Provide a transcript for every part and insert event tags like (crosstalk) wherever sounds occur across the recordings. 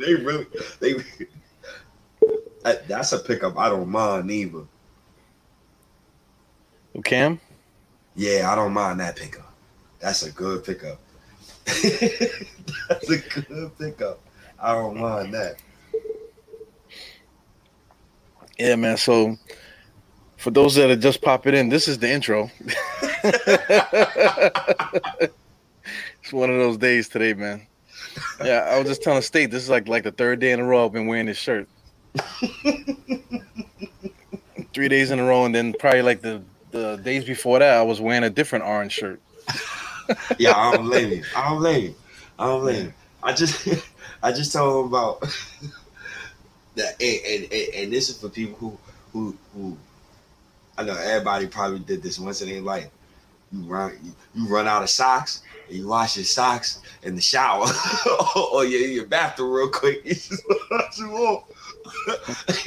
(laughs) they really they. That's a pickup I don't mind either. Cam? Yeah, I don't mind that pickup. That's a good pickup. (laughs) That's a good pickup. I don't mind that. Yeah, man. So for those that are just popping in, this is the intro. (laughs) it's one of those days today, man. Yeah, I was just telling State this is like like the third day in a row I've been wearing this shirt. (laughs) Three days in a row, and then probably like the the days before that, I was wearing a different orange shirt. (laughs) yeah, I don't blame you. I don't blame you. I don't blame you. I just (laughs) I just told him about that, and, and, and this is for people who who who I know everybody probably did this once in their life. You run you, you run out of socks and you wash your socks in the shower (laughs) or your, your bathroom real quick. (laughs) You just wash them off.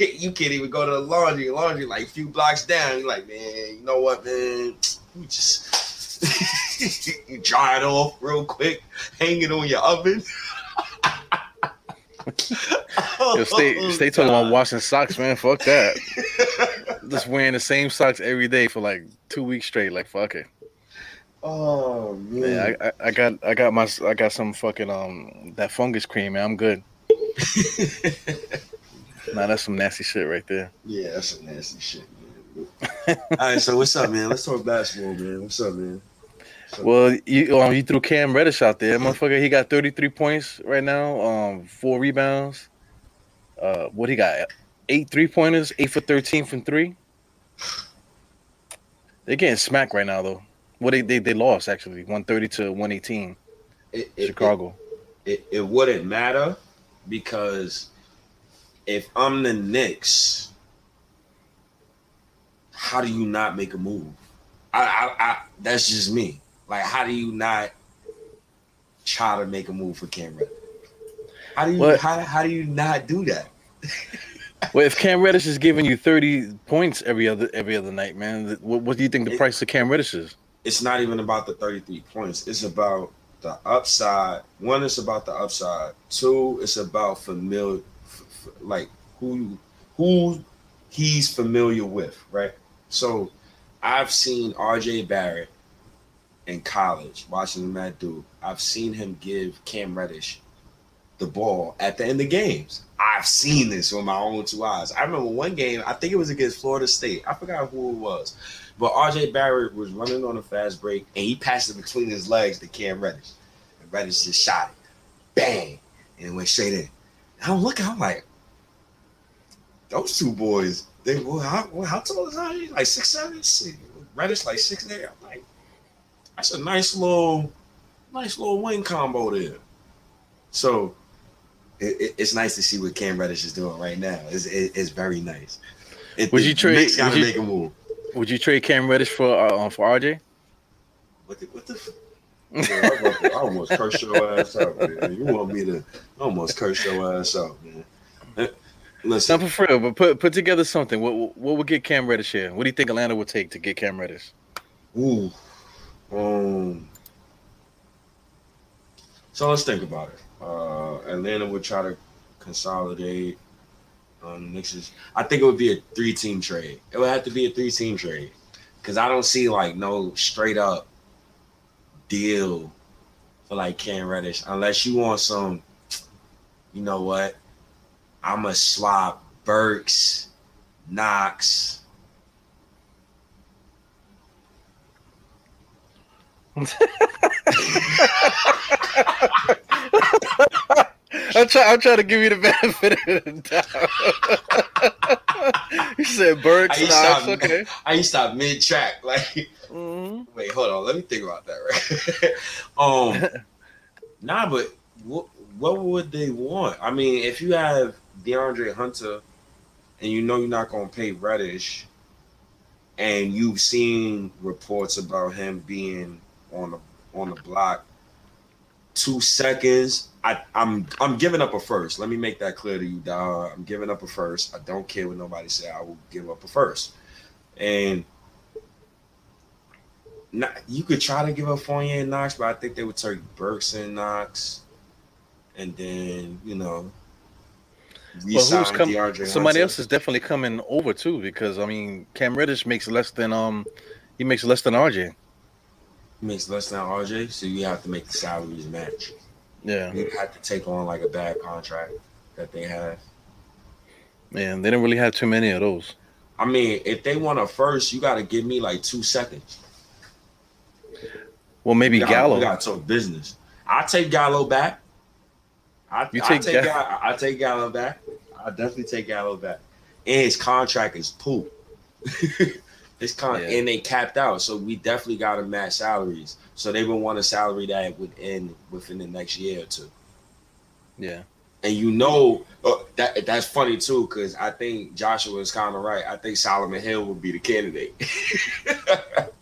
(laughs) you can't even go to the laundry. Laundry like a few blocks down. You're like, man, you know what, man? (tsk) You just you dry it off real quick, hang it on your oven. Yo, stay oh, stay talking about washing socks, man. Fuck that. Just wearing the same socks every day for like two weeks straight. Like fuck it. Oh man. Yeah, I, I, I got I got my I got some fucking um that fungus cream, man. I'm good. (laughs) nah, that's some nasty shit right there. Yeah, that's some nasty shit, man. (laughs) All right, so what's up, man? Let's talk basketball, man. What's up, man? Well, you um, you threw Cam Reddish out there, motherfucker. He got 33 points right now, um, four rebounds. Uh, what he got? Eight three pointers, eight for 13 from three. They're getting smacked right now, though. What well, they, they they lost actually, 130 to 118. It, it, Chicago. It, it, it wouldn't matter because if I'm the Knicks, how do you not make a move? I, I, I that's just me. Like, how do you not try to make a move for Cam Reddish? How do you how, how do you not do that? (laughs) well, if Cam Reddish is giving you thirty points every other every other night, man, what, what do you think the it, price of Cam Reddish is? It's not even about the thirty three points. It's about the upside. One, it's about the upside. Two, it's about familiar, f- f- like who who he's familiar with, right? So, I've seen R.J. Barrett in college, watching him at Duke, I've seen him give Cam Reddish the ball at the end of games. I've seen this with my own two eyes. I remember one game, I think it was against Florida State. I forgot who it was. But RJ Barrett was running on a fast break and he passed it between his legs to Cam Reddish. And Reddish just shot it. Bang. And it went straight in. And I'm looking, I'm like, those two boys, they well, how, how tall is RJ? Like six seven? Reddish like six eight. I'm like, that's a nice little, nice little wing combo there. So it, it, it's nice to see what Cam Reddish is doing right now. It's, it, it's very nice. would you trade? Would you, make a move. Would you trade Cam Reddish for uh, for RJ? What the? What the? I, I almost cursed your ass out, man. You want me to almost curse your ass out, man. (laughs) Listen, not for real, but put put together something. What what would get Cam Reddish here? What do you think Atlanta would take to get Cam Reddish? Ooh, um, so let's think about it. Uh, Atlanta would try to consolidate. Um, Knicks is, I think it would be a three-team trade. It would have to be a three-team trade because I don't see like no straight up deal for like Cam Reddish unless you want some. You know what? I'm gonna swap Burks, Knox, (laughs) I'm trying. I'm trying to give you the (laughs) benefit of the doubt. (laughs) you said Burks. I stop, okay. (laughs) I used to stop mid track. Like, mm-hmm. wait, hold on. Let me think about that. Right. um, nah, but what what would they want? I mean, if you have DeAndre Hunter, and you know you're not going to pay Reddish, and you've seen reports about him being on the on the block. Two seconds. I, I'm I'm giving up a first. Let me make that clear to you, dog. I'm giving up a first. I don't care what nobody say. I will give up a first. And not, you could try to give up Fournier and Knox, but I think they would take Burks and Knox, and then you know Well, who's come, somebody else is definitely coming over too because I mean Cam Reddish makes less than um he makes less than RJ. He makes less than RJ, so you have to make the salaries match. Yeah, you have to take on like a bad contract that they have. Man, they didn't really have too many of those. I mean, if they want a first, you got to give me like two seconds. Well, maybe we Gallo. We got to talk business. I take Gallo back. I, you take, I take, Gallo, I take Gallo back. I definitely take Gallo back. And his contract is poop. (laughs) his con yeah. and they capped out, so we definitely got to match salaries. So they would want a salary that would end within the next year or two. Yeah. And you know uh, that that's funny too, because I think Joshua is kind of right. I think Solomon Hill would be the candidate. (laughs)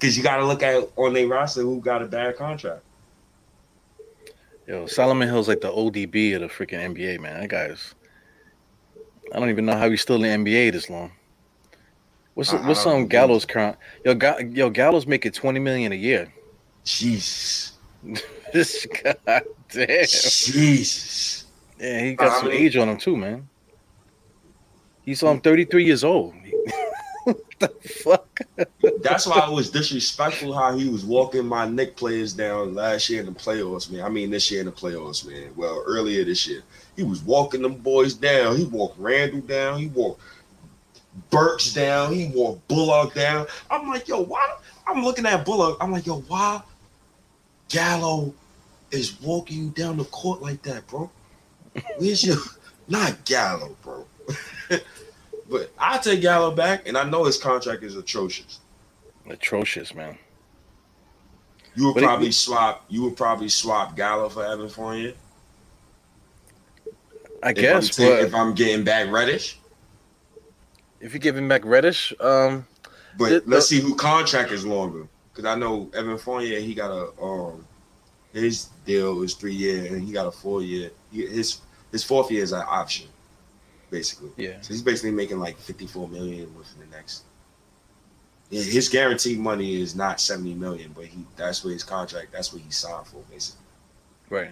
Because you got to look at on their roster who got a bad contract. Yo, Solomon Hill's like the ODB of the freaking NBA, man. That guy's. I don't even know how he's still in the NBA this long. What's I, what's on Gallo's current? Yo, Ga- yo, Gallo's making twenty million a year. Jesus. (laughs) this god damn. Jesus. Yeah, he got some age on him too, man. He's um thirty three years old. (laughs) the fuck? That's why it was disrespectful how he was walking my Knick players down last year in the playoffs, man. I mean this year in the playoffs, man. Well, earlier this year. He was walking them boys down. He walked Randle down. He walked Burks down. He walked Bullock down. I'm like, yo, why? I'm looking at Bullock. I'm like, yo, why Gallo is walking you down the court like that, bro? Where's your (laughs) not Gallo, bro? (laughs) But I take Gallo back, and I know his contract is atrocious. Atrocious, man. You would but probably it, swap. You would probably swap Gallo for Evan Fournier. I if guess, I'm but if I'm getting back Reddish, if you're giving back Reddish, um, but it, let's see who contract is longer because I know Evan Fournier he got a um his deal is three year and he got a four year. He, his his fourth year is an option basically. Yeah. So he's basically making like 54 million within the next. Yeah, his guaranteed money is not 70 million, but he that's what his contract, that's what he signed for, basically. Right.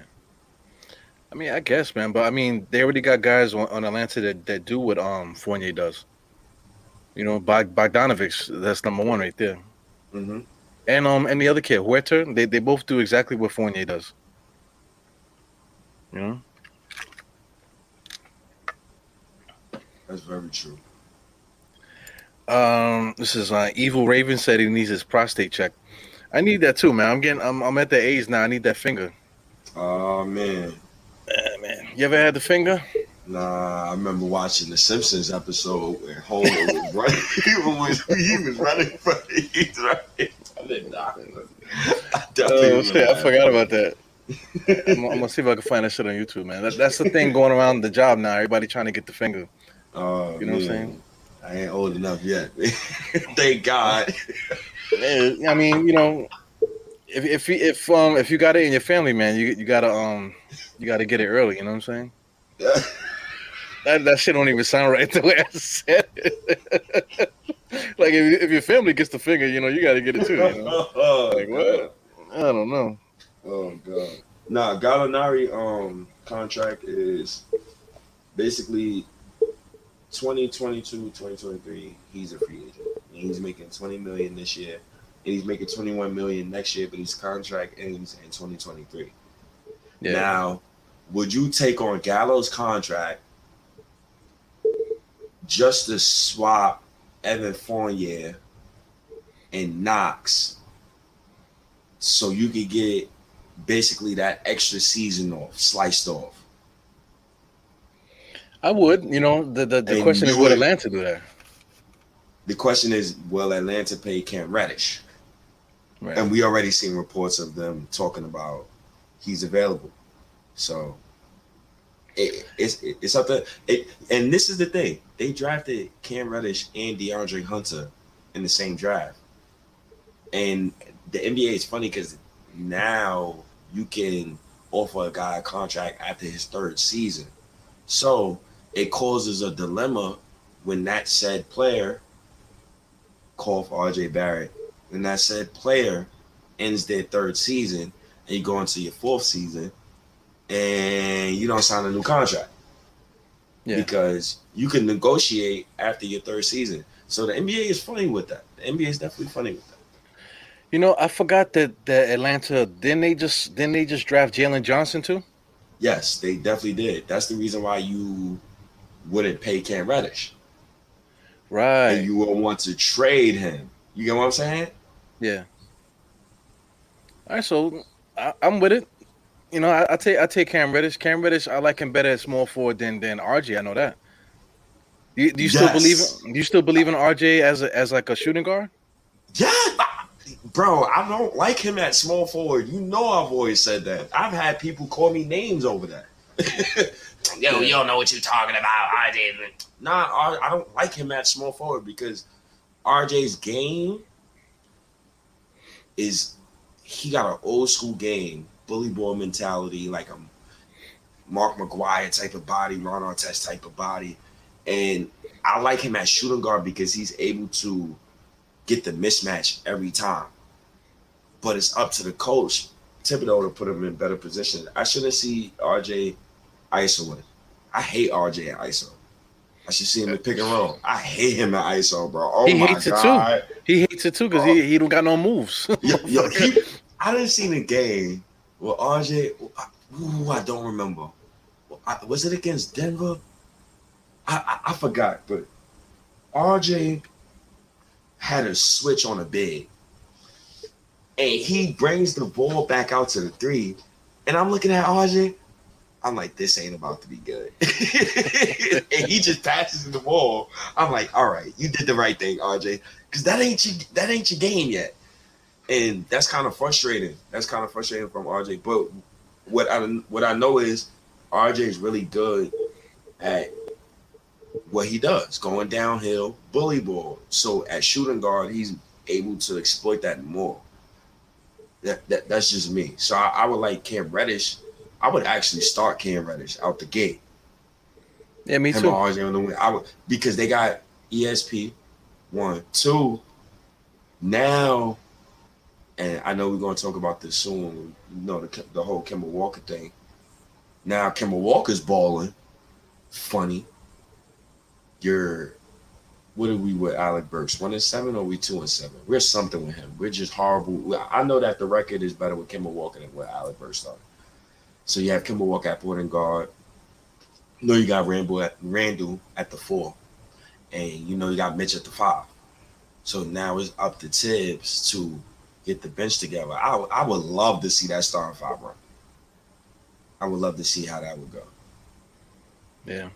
I mean, I guess, man, but I mean, they already got guys on, on Atlanta that, that do what um Fournier does. You know, Bog, Bogdanovich, that's number one right there. Mm-hmm. And um, and the other kid, Huerter, they they both do exactly what Fournier does. You know. That's very true. Um, this is uh, Evil Raven said he needs his prostate check. I need that too, man. I'm getting, I'm, I'm at the age now. I need that finger. Oh man, uh, man. You ever had the finger? Nah, I remember watching the Simpsons episode where Homer was running. (laughs) he was, he was running for the right. I did not. I, oh, shit, I forgot about that. I'm, I'm, gonna see if I can find that shit on YouTube, man. That, that's the thing going around the job now. Everybody trying to get the finger. Oh, you know man. what I'm saying? I ain't old enough yet. (laughs) Thank God. I mean, you know, if if if um if you got it in your family, man, you you gotta um you gotta get it early. You know what I'm saying? (laughs) that that shit don't even sound right (laughs) the way I said it. (laughs) like if, if your family gets the finger, you know, you gotta get it too. You know? oh, like what? I don't know. Oh god. Nah, Gallinari um contract is basically 2022, 2023, he's a free agent. And he's making 20 million this year, and he's making 21 million next year, but his contract ends in 2023. Yeah. Now, would you take on Gallo's contract just to swap Evan Fournier and Knox so you could get basically that extra season off, sliced off? I would. You know, the the, the question is, would Atlanta do that? The question is, will Atlanta pay Cam Reddish? Right. And we already seen reports of them talking about he's available. So it, it's it's to it. And this is the thing: they drafted Cam Reddish and DeAndre Hunter in the same draft. And the NBA is funny because now you can offer a guy a contract after his third season. So it causes a dilemma when that said player, call for RJ Barrett, when that said player ends their third season and you go into your fourth season and you don't sign a new contract. Yeah. Because you can negotiate after your third season. So the NBA is funny with that. The NBA is definitely funny with that. You know, I forgot that the Atlanta didn't they just didn't they just draft Jalen Johnson too? Yes, they definitely did. That's the reason why you wouldn't pay Cam Reddish. Right. And you will want to trade him. You get what I'm saying? Yeah. All right, so I, am with it. You know, I, I, take I take Cam Reddish. Cam Reddish, I like him better at small forward than than RJ. I know that. Do you, do you yes. still believe? Do you still believe in RJ as a, as like a shooting guard? Yeah, bro. I don't like him at small forward. You know, I've always said that. I've had people call me names over that. (laughs) Yo, you don't know what you're talking about. RJ. Nah, I don't like him at small forward because RJ's game is he got an old school game, bully ball mentality, like a Mark McGwire type of body, Ron Artest type of body. And I like him as shooting guard because he's able to get the mismatch every time. But it's up to the coach, Thibodeau, to put him in better position. I shouldn't see RJ ISO with I hate RJ at ISO. I should see him in pick and roll. I hate him at ISO, bro. Oh he my hates god, it too. He hates it too because he, he don't got no moves. yo, yo he, (laughs) I didn't see the game with RJ. Ooh, I don't remember. Was it against Denver? I, I, I forgot, but RJ had a switch on a big, and he brings the ball back out to the three, and I'm looking at RJ. I'm like, this ain't about to be good. (laughs) and he just passes the ball. I'm like, all right, you did the right thing, RJ, because that ain't your that ain't your game yet. And that's kind of frustrating. That's kind of frustrating from RJ. But what I what I know is RJ is really good at what he does, going downhill, bully ball. So at shooting guard, he's able to exploit that more. That, that that's just me. So I, I would like Cam Reddish I would actually start Cam Reddish out the gate. Yeah, me Him too. On the wing. I would because they got ESP one, two. Now, and I know we're going to talk about this soon. You know the the whole Kemba Walker thing. Now Kemba Walker's balling, funny. You're, what are we with Alec Burks? One and seven, or we two and seven? We're something with him. We're just horrible. I know that the record is better with Kemba Walker than with Alec Burks started. So you have Kemba Walker at point guard. You know you got Randle at, Randle at the four, and you know you got Mitch at the five. So now it's up to Thibs to get the bench together. I, I would love to see that starting five run. I would love to see how that would go. Yeah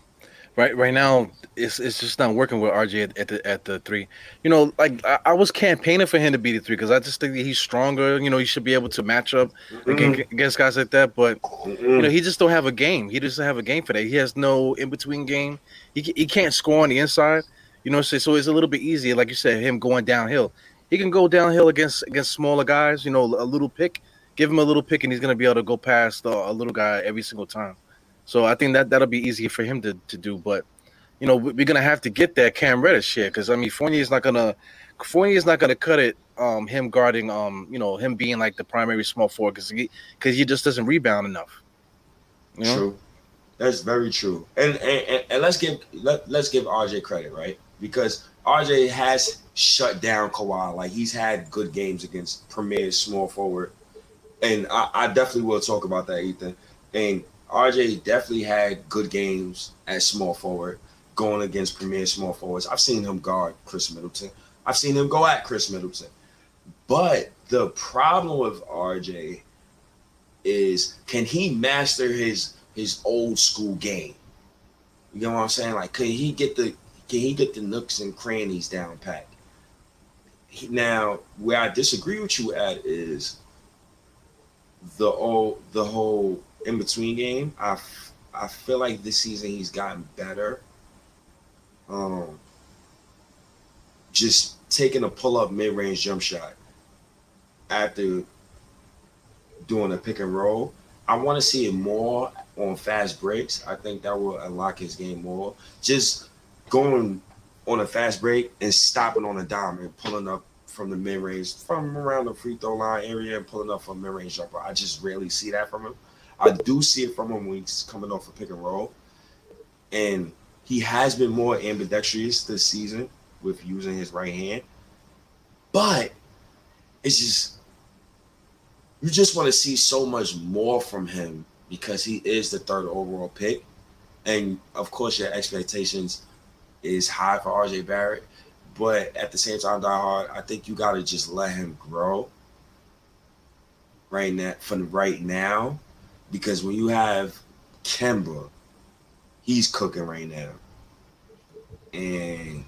right right now it's it's just not working with RJ at, at the at the three. You know, like I, I, was campaigning for him to be the three because I just think that he's stronger. You know, he should be able to match up mm-hmm. against, against, guys like that. But mm-hmm. you know, he just don't have a game. He doesn't have a game for that. He has no in between game. He he can't score on the inside. You know, so, so it's a little bit easier, like you said, him going downhill. He can go downhill against against smaller guys. You know, a little pick, give him a little pick, and he's gonna be able to go past a little guy every single time. So I think that that'll be easier for him to, to do. But you know, we're gonna have to get that Cam Reddish shit because I mean Fournier is not gonna Fournier is not gonna cut it. Um, him guarding, um, you know, him being like the primary small forward because he because he just doesn't rebound enough. You know? True, that's very true. And and, and let's give let, let's give RJ credit, right? Because RJ has shut down Kawhi. Like he's had good games against premier small forward, and I, I definitely will talk about that, Ethan. And RJ definitely had good games at small forward, going against premier small forwards. I've seen him guard Khris Middleton. I've seen him go at Khris Middleton. But the problem with RJ is can he master his his old school game? You know what I'm saying? Like, can he get the he get the nooks and crannies down pat? Now, where I disagree with you at is the old the whole in between game. I I feel like this season he's gotten better. Um, just taking a pull up mid range jump shot after doing a pick and roll. I want to see it more on fast breaks. I think that will unlock his game more. Just going on a fast break and stopping on a dime and pulling up from the mid range, from around the free throw line area and pulling up from mid range jumper. I just rarely see that from him. I do see it from him when he's coming off a pick and roll, and he has been more ambidextrous this season with using his right hand. But it's just you just want to see so much more from him because he is the third overall pick, and of course your expectations is high for RJ Barrett. But at the same time, Die Hard, I think you gotta just let him grow right now from right now. Because when you have Kemba, he's cooking right now. And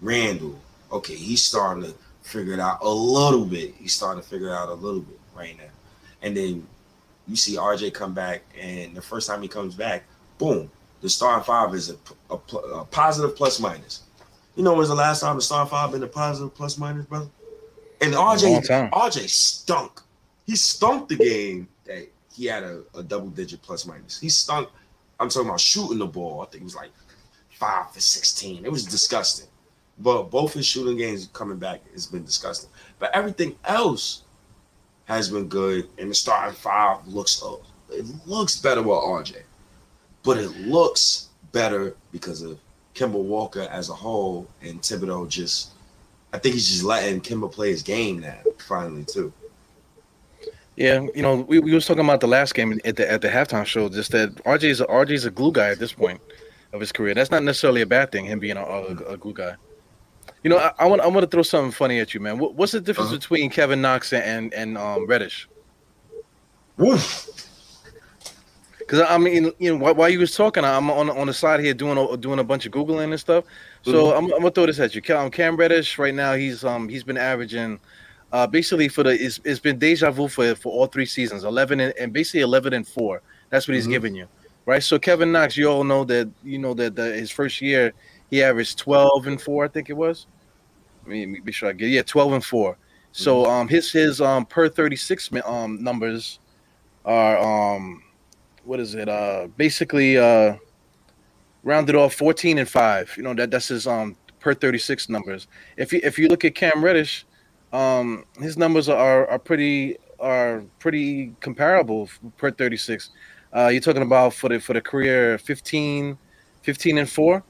Randle, okay, he's starting to figure it out a little bit. He's starting to figure it out a little bit right now. And then you see RJ come back, and the first time he comes back, boom, the starting five is a, a, a positive plus minus. You know, when's the last time the starting five been a positive plus minus, brother? And RJ, RJ stunk. He stunk the game that he had a, a double digit plus minus. He stunk. I'm talking about shooting the ball. I think it was like five for 16. It was disgusting. But both his shooting games coming back has been disgusting. But everything else has been good, and the starting five looks up. it looks better with RJ, but it looks better because of Kemba Walker as a whole, and Thibodeau just. I think he's just letting Kemba play his game now, finally too. Yeah, you know, we, we was talking about the last game at the at the halftime show, just that RJ's a, RJ's a glue guy at this point of his career. That's not necessarily a bad thing, him being a, a, a glue guy. You know, I, I, want I want to throw something funny at you, man. What, what's the difference uh-huh. between Kevin Knox and and um, Reddish? Because I mean, you know, while, while you was talking, I'm on on the side here doing a, doing a bunch of googling and stuff. So mm-hmm. I'm, I'm, gonna throw this at you. Cam, Cam Reddish right now, he's um he's been averaging, uh, basically for the it's, it's been deja vu for for all three seasons, 11 and, and basically 11 and four. That's what he's mm-hmm. giving you, right? So Kevin Knox, you all know that you know that the, his first year he averaged 12 and four, I think it was. Let me be sure I get yeah, 12 and 4. So mm-hmm. um his his um per 36 um numbers are um what is it? Uh basically uh rounded off 14 and 5. You know, that that's his um per 36 numbers. If you if you look at Cam Reddish, um his numbers are are pretty are pretty comparable per 36. Uh you're talking about for the for the career 15 15 and 4.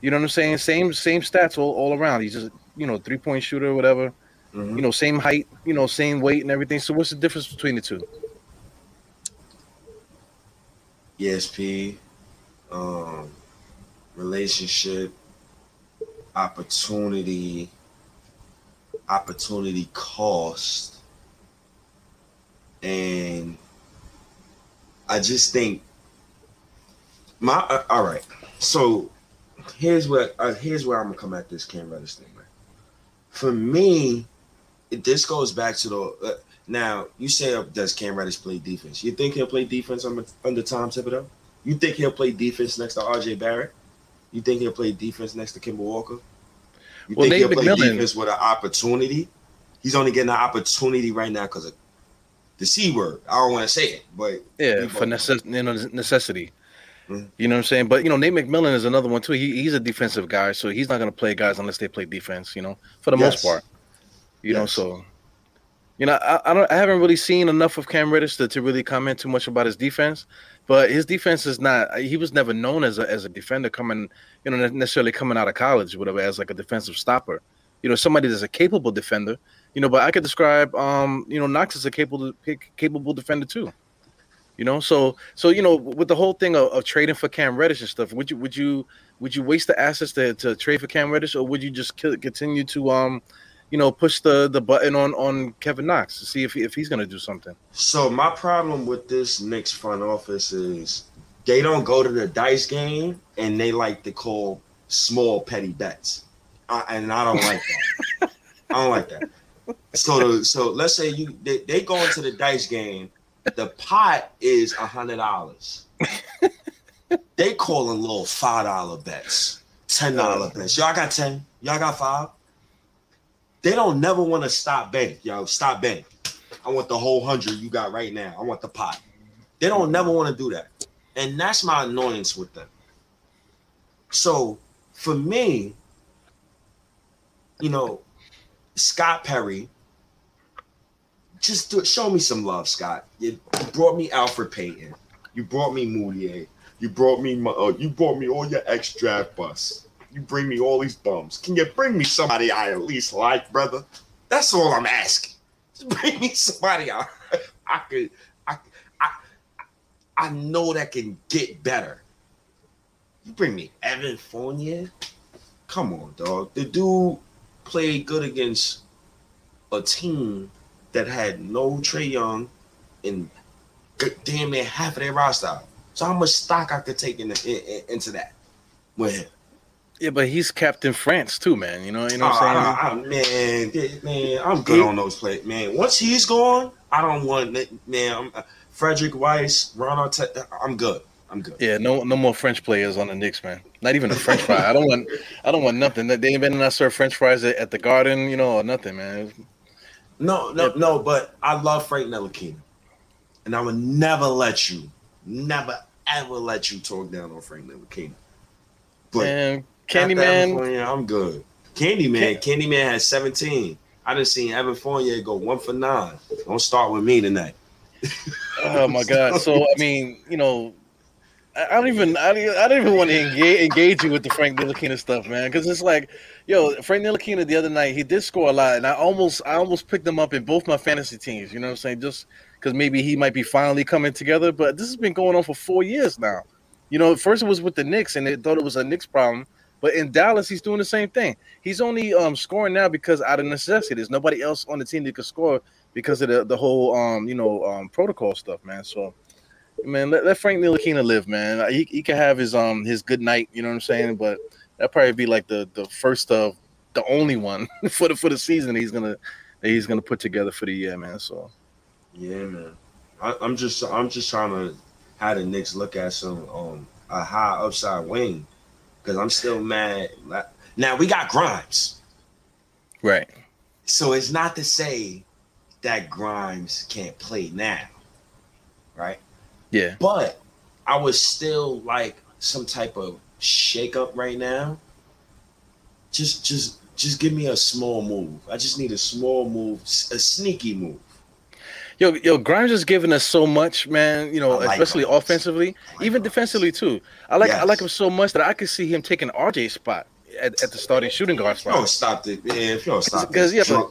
You know what I'm saying? Same same stats all, all around. He's just you know, three point shooter, whatever. Mm-hmm. You know, same height, you know, same weight and everything. So what's the difference between the two? ESP, um, relationship, opportunity, opportunity cost, and I just think my uh, all right. So here's where uh, here's where I'm gonna come at this Cam Reddish thing for me, this goes back to the uh, now. You say, uh, does Cam Reddish play defense? You think he'll play defense under, under Tom Thibodeau? You think he'll play defense next to RJ Barrett? You think he'll play defense next to Kemba Walker? You well, think Nate he'll play McMillan. defense with an opportunity? He's only getting an opportunity right now because of the c word. I don't want to say it, but yeah, for necess- you know, necessity. Mm-hmm. You know what I'm saying? But you know, Nate McMillan is another one too. He, he's a defensive guy, so he's not going to play guys unless they play defense. You know, for the yes. most part. You yes. know, so you know, I, I, don't, I haven't really seen enough of Cam Reddish to, to really comment too much about his defense. But his defense is not. He was never known as a as a defender coming, you know, necessarily coming out of college, whatever, as like a defensive stopper. You know, somebody that's a capable defender. You know, but I could describe, um, you know, Knox as a capable capable defender too. You know, so so you know, with the whole thing of, of, trading for Cam Reddish and stuff, would you would you would you waste the assets to, to trade for Cam Reddish, or would you just continue to um, you know, push the the button on on Kevin Knox to see if he, if he's going to do something? So my problem with this Knicks front office is they don't go to the dice game and they like to call small petty bets, I, and I don't like that. I don't like that. So so let's say you they, they go into the dice game the pot is a hundred dollars. they calling little five dollar bets, ten dollar bets. Y'all got ten. Y'all got five. They don't never want to stop bank, yo. Stop bank. I want the whole hundred you got right now. I want the pot. They don't never want to do that, and that's my annoyance with them. So for me, you know, Scott Perry just do. Show me some love, Scott. You, you brought me Elfrid Payton. You brought me Mudiay. You brought me my, uh, you brought me all your ex draft bus. You bring me all these bums. Can you bring me somebody I at least like, brother? That's all I'm asking. Just bring me somebody I, I could I, I I know that can get better. You bring me Evan Fournier? Come on, dog. The dude played good against a team that had no Trae Young and damn near half of their roster. So how much stock I could take in, in, into that with him? Yeah, but he's Captain France too, man. You know, you know what I'm ah, saying? Ah, man, man, I'm good he, on those plays, man. Once he's gone, I don't want man. I'm, uh, Frederic Weis, Ron Artest, uh, I'm good. I'm good. Yeah, no, no more French players on the Knicks, man. Not even a French fry. I don't want, I don't want nothing. They ain't been not serve French fries at, at, the Garden, you know, or nothing, man. No, no, yeah. no. But I love Frank Ntilikina, and I would never let you, never ever let you talk down on Frank Ntilikina. But man, Candyman, I'm good. Candyman, Can- Candyman has 17. I didn't see Evan Fournier go one for nine. Don't start with me tonight. oh my god! So I mean, you know, I don't even I don't, I don't even want to engage, engage you with the Frank Ntilikina stuff, man, because it's like, yo, Frank Ntilikina the other night he did score a lot, and I almost I almost picked him up in both my fantasy teams. You know what I'm saying? Just because maybe he might be finally coming together, but this has been going on for four years now. You know, first it was with the Knicks, and they thought it was a Knicks problem, but in Dallas he's doing the same thing. He's only um scoring now because out of necessity. There's nobody else on the team that can score because of the the whole um you know um protocol stuff, man. So man, let, let Frank Ntilikina live, man. He, he can have his um his good night, you know what I'm saying? But that probably be like the the first of the only one (laughs) for the for the season he's gonna he's gonna put together for the year, man. So yeah, man. I, am just I'm just trying to have the Knicks look at some um a high upside wing because I'm still mad. Now we got Grimes, right? So it's not to say that Grimes can't play now, right? Yeah. But I was still like some type of shakeup right now. Just just just give me a small move. I just need a small move, a sneaky move. Yo, yo, Grimes is giving us so much, man. You know, like especially Grimes. offensively, like even Grimes. defensively too. I like yes. I like him so much that I could see him taking RJ's spot at, at the starting shooting guard spot. If you don't stop it, man. If you don't stop because yeah, but,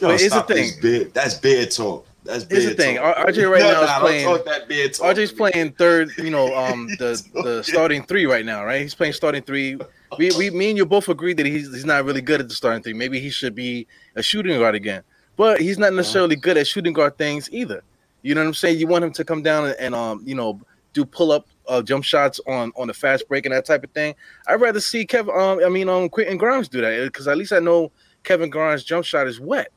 but it's the thing. Big, that's bad talk. That's Here's the thing. Talk. RJ right now is playing. That RJ's playing third. You know, (laughs) um, the the starting three right now, right? He's playing starting three. We, we, me and you both agree that he's he's not really good at the starting three. Maybe he should be a shooting guard again. But he's not necessarily good at shooting guard things either. You know what I'm saying? You want him to come down and, and um, you know, do pull up uh, jump shots on on the fast break and that type of thing. I'd rather see Kevin. Um, I mean, um, Quentin Grimes do that because at least I know Kevin Grimes' jump shot is wet.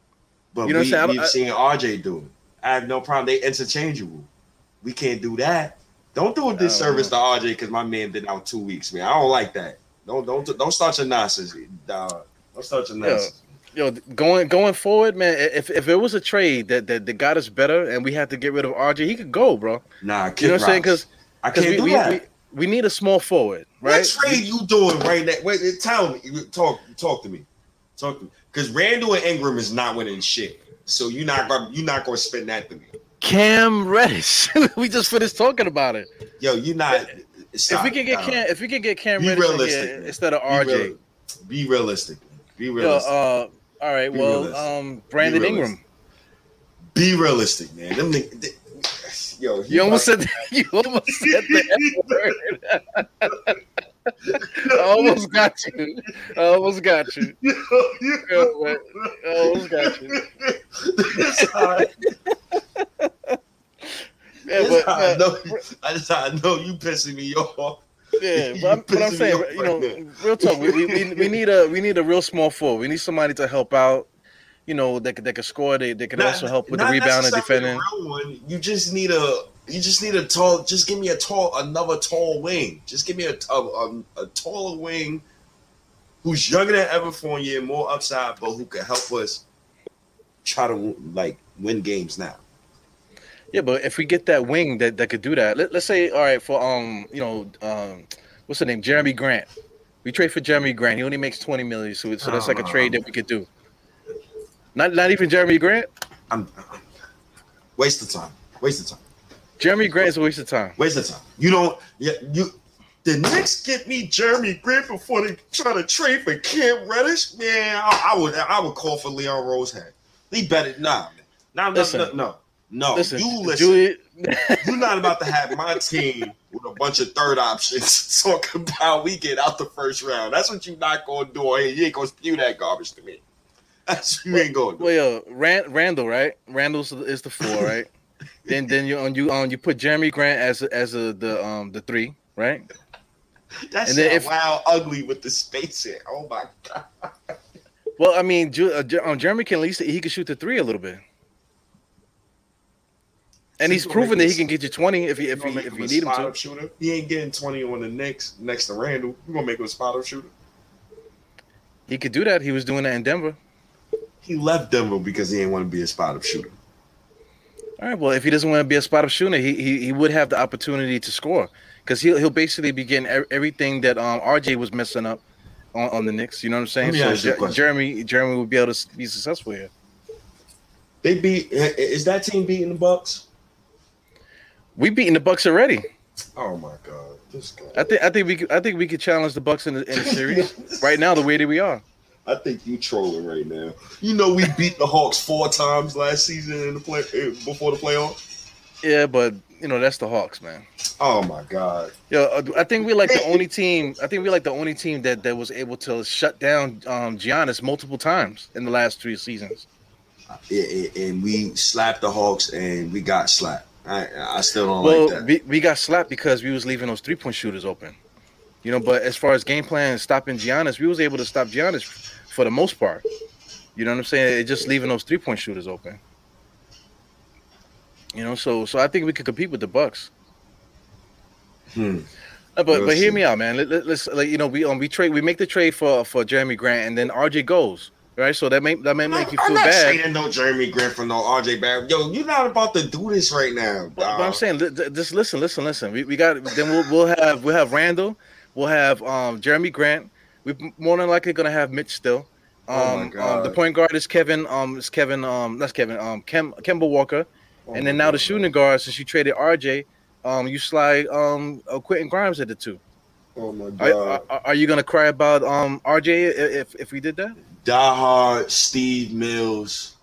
But you know we, what I'm saying? We've seen RJ do it. I have no problem. They interchangeable. We can't do that. Don't do a disservice to RJ because my man been out two weeks, man. I don't like that. Don't don't don't start your nonsense, dog. Don't start your nonsense. Yo, going going forward, man. If if it was a trade that, that that got us better and we had to get rid of RJ, he could go, bro. Nah, you know what I'm saying? Because I can't we, do we, that. We, we, need a small forward, right? What trade you doing right now? Wait, tell me. Talk talk to me. Talk to me. Because Randle and Ingram is not winning shit. So you're not gonna you're not gonna spend that to me. Cam Reddish. (laughs) we just finished talking about it. Yo, you're not. Stop, if we can get Cam, if we can get Cam Reddish realistic, instead of RJ, be realistic. Be realistic. Yo, uh, all right. Be well, realistic. um, Brandon Ingram. Be realistic, man. Them, they, they, yo, you almost said (laughs) you almost said the F word. I almost got you. I almost got you. (laughs) I almost got you. (laughs) yeah, but, I, know, I just I know you pissing me off. Yeah, (laughs) but I'm, but I'm saying, you know, real talk. We, we, we need a we need a real small forward. We need somebody to help out. You know, that could that could score. They they could not, also help with the rebound and defending. You just need a you just need a tall. Just give me a tall, another tall wing. Just give me a a, a, a taller wing, who's younger than Evan Fournier, more upside, but who can help us try to like win games now. Yeah, but if we get that wing that, that could do that, let, us say, all right, for um, you know, um, what's the name, Jerami Grant. We trade for Jerami Grant. He only makes twenty million, so so that's like a trade that we could do. Not not even Jerami Grant. I'm Waste of time. Waste of time. Jerami Grant is a waste of time. Waste of time. You don't. Yeah, you. The Knicks get me Jerami Grant before they try to trade for Cam Reddish. Man, I, I would. I would call for Leon Rosehead. He better nah. Nah, no, no, no, no. Listen, you listen. (laughs) You're not about to have my team with a bunch of third options (laughs) talking about we get out the first round. That's what you're not gonna do. Hey, You ain't gonna spew that garbage to me. (laughs) That's what you ain't gonna do. well, yo, Rand, Randle, right? Randle's is the four, right? then then you on you on you put Jerami Grant as a, as a, the um the three, right? That's and then if- wild ugly with the space here. Oh my god. Well, I mean, Ju- uh, um, Jerami can at least he can shoot the three a little bit, and he's proven that he can get you twenty if he if You he if you need him to. shooter. He ain't getting 20 on the Knicks next to Randle. We're gonna make him a spot up shooter. He could do that. He was doing that in Denver. He left Denver because he didn't want to be a spot up shooter. All right. Well, if he doesn't want to be a spot up shooter, he he, he would have the opportunity to score because he'll he'll basically be getting ev- everything that um RJ was messing up on, on the Knicks. You know what I'm saying? So ask you a Je- question. Jerami Jerami would be able to be successful here. They beat. Is that team beating the Bucks? We beaten the Bucks already. Oh my god, this guy. I think I think we could, I think we could challenge the Bucks in the, in the series right now the way that we are. I think you trolling right now. You know we beat the Hawks four times last season in the play eh, before the playoffs. Yeah, but you know that's the Hawks, man. Oh my god. Yo, uh, I think we're like the only team. I think we're like the only team that, that was able to shut down um, Giannis multiple times in the last three seasons. Yeah, yeah, and we slapped the Hawks and we got slapped. I I still don't Well, like that. we, we got slapped because we was leaving those three point shooters open. You know, but as far as game plan stopping Giannis, we was able to stop Giannis for the most part. You know what I'm saying? It just leaving those three point shooters open. You know, so so I think we could compete with the Bucks. Hmm. Uh, But We'll but hear see. me out, man. Let, let, us like you know we um we trade we make the trade for for Jerami Grant and then RJ goes right. So that may that may make you feel I'm not bad. trading no Jerami Grant for no RJ Barrett. Yo, you're not about to do this right now. But, but I'm saying, just listen, listen, listen. We, we got then we'll we'll have we'll have Randle, we'll have um Jerami Grant. We're more than likely gonna have Mitch still. Um, Oh um, the point guard is Kevin. Um, is Kevin. Um, that's Kevin. Um, Kem Kemba Walker. Oh and then now the shooting guard, since you traded RJ, um, you slide um uh, Quentin Grimes at the two. Oh my Are, god. are, are you gonna cry about um RJ if if we did that? Die Hard, Steve Mills.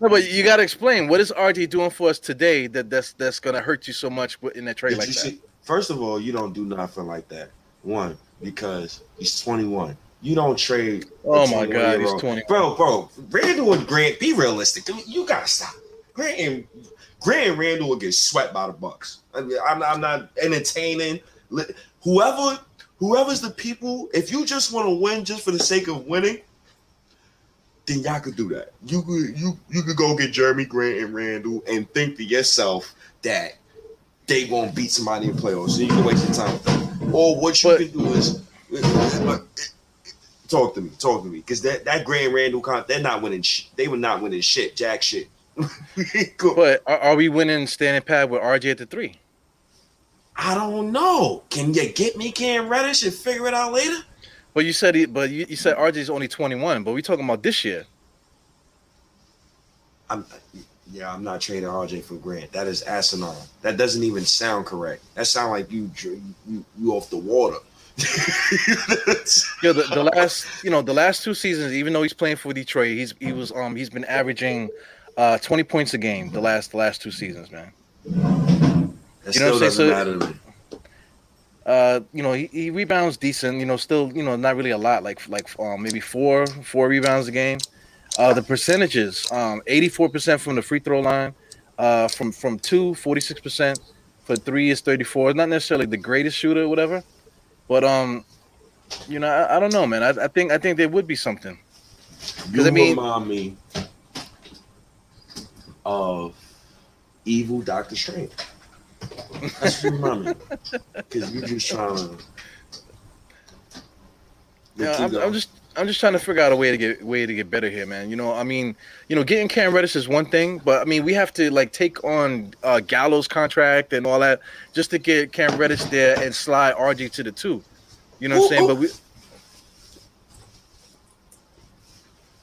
No, but you gotta explain what is RJ doing for us today that that's that's gonna hurt you so much in that trade Did like that. see? First of all, you don't do nothing like that. One, because he's 21. You don't trade. Oh my God, he's 20. Bro, bro, Randle and Grant, be realistic. Dude, you gotta stop. Grant and Grant and Randle will get swept by the Bucks. I mean, I'm, I'm not entertaining. Whoever, whoever's the people, if you just want to win just for the sake of winning, then y'all could do that. You could you you could go get Jerami Grant and Randle and think to yourself that they won't beat somebody in playoffs, so you can waste your time with them. Or what you But- can do is talk to me, talk to me, because that that Grant Randle they're not winning. Sh- they were not winning shit, jack shit. Go- (laughs) But are, are we winning standing pad with RJ at the three? I don't know. Can you get me Cam Reddish and figure it out later? But you said he, but you, you said RJ's only 21, but we talking about this year. I'm yeah, I'm not trading RJ for Grant. That is asinine. That doesn't even sound correct. That sound like you you, you off the water. Yeah, the, (laughs) the last, you know, the last two seasons, even though he's playing for Detroit, he's he was um he's been averaging uh 20 points a game the last the last two seasons, man. That You know still what I'm saying? doesn't So- matter to me. Uh, you know, he, he rebounds decent, you know, still, you know, not really a lot, like like um, maybe four four rebounds a game. Uh, the percentages, um, 84% from the free throw line, uh, from from two, 46%, for three is 34. Not necessarily the greatest shooter or whatever, but um, you know, I, I don't know, man. I, I think I think there would be something. You I mean- remind me of evil Doctor Strange. That's what you remind me. Because you just trying to. Yeah, I'm. I'm just I'm just trying to figure out a way to get way to get better here, man. You know, I mean, you know, getting Cam Reddish is one thing, but I mean, we have to like take on uh, Gallo's contract and all that just to get Cam Reddish there and slide RJ to the two. You know what I'm saying? Who- But we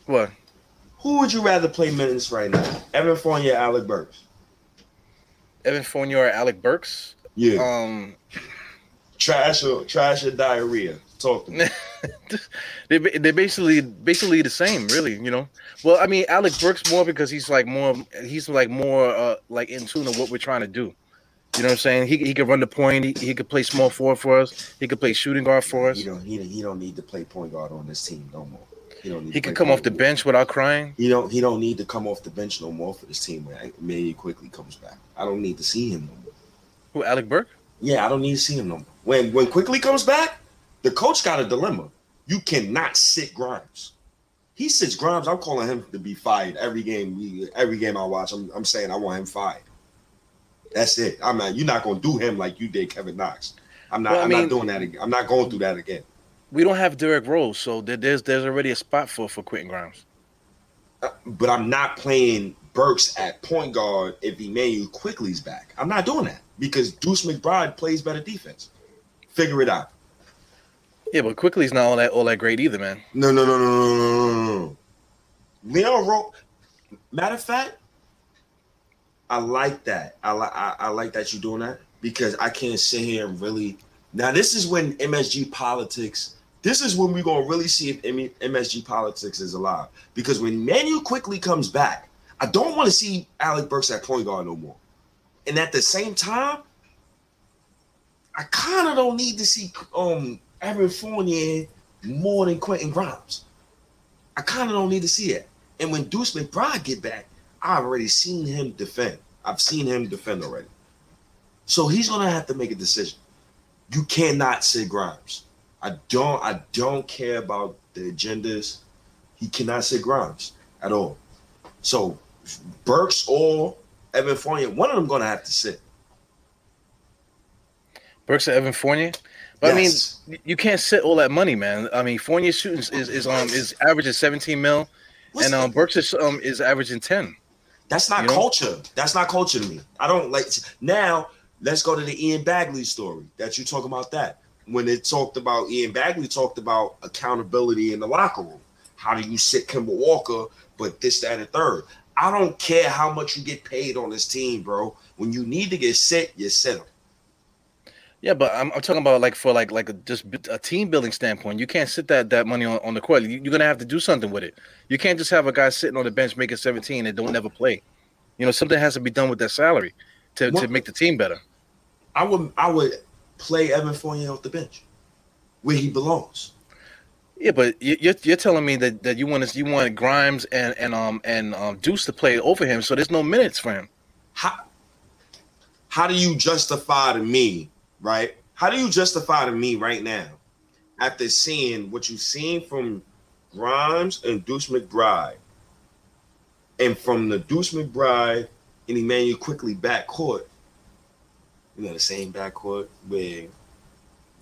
what? Who would you rather play minutes right now? Evan Fournier, Alec Burks. Evan Fournier or Alec Burks? Yeah. Um, trash or trash or diarrhea. Talk to me. (laughs) they they basically basically the same, really. You know. Well, I mean, Alec Burks more because he's like more he's like more uh, like in tune of what we're trying to do. You know what I'm saying? He, he could run the point. He, he could play small forward for us. He could play shooting guard for us. He don't he, he don't need to play point guard on this team no more. He don't. he could come off the bench without crying. He don't. He don't need to come off the bench no more for this team when Maybe Quickley comes back. I don't need to see him no more. Who Alec Burke? Yeah, I don't need to see him no more. When when Quickley comes back, the coach got a dilemma. You cannot sit Grimes. He sits Grimes. I'm calling him to be fired every game. Every game I watch, I'm, I'm saying I want him fired. That's it. I'm not. You're not gonna do him like you did Kevin Knox. I'm not. Well, I'm mean, not doing that again. I'm not going through that again. We don't have Derrick Rose, so there's there's already a spot for for Quentin Grimes. Uh, but I'm not playing Burks at point guard if Immanuel Quickley's back. I'm not doing that because Deuce McBride plays better defense. Figure it out. Yeah, but Quickley's not all that all that great either, man. No, no, no, no, no, no, no. Leon Rose. Matter of fact, I like that. I like I, I like that you're doing that because I can't sit here and really. Now this is when MSG politics. This is when we're gonna really see if MSG politics is alive. Because when Manuel Quickley comes back, I don't want to see Alec Burks at point guard no more. And at the same time, I kind of don't need to see um Evan Fournier more than Quentin Grimes. I kind of don't need to see it. And when Deuce McBride get back, I've already seen him defend. I've seen him defend already. So he's gonna have to make a decision. You cannot say Grimes. I don't I don't care about the agendas. He cannot sit Grimes at all. So Burks or Evan Fournier, one of them gonna have to sit. Burks or Evan Fournier? But yes. I mean, you can't sit all that money, man. I mean, Fournier shooting is is um is averaging 17 mil, What's and um Burks is um is averaging 10. That's not you know? culture. That's not culture to me. I don't like now. Let's go to the Ian Begley story that you talk about that. When it talked about Ian Begley talked about accountability in the locker room. How do you sit Kemba Walker, but this, that, and third? I don't care how much you get paid on this team, bro. When you need to get set, you set them. Yeah, but I'm, I'm, talking about like for like like a, just a team building standpoint. You can't sit that that money on, on the court. You, are gonna have to do something with it. You can't just have a guy sitting on the bench making 17 and don't never play. You know, something has to be done with that salary to, to make the team better. I would I would play Evan Fournier off the bench where he belongs. Yeah, but you're you're telling me that, that you want to, you want Grimes and and um and um Deuce to play over him, so there's no minutes for him. How how do you justify to me right? How do you justify to me right now, after seeing what you've seen from Grimes and Deuce McBride, and from the Deuce McBride and Immanuel Quickley backcourt, you know, the same backcourt where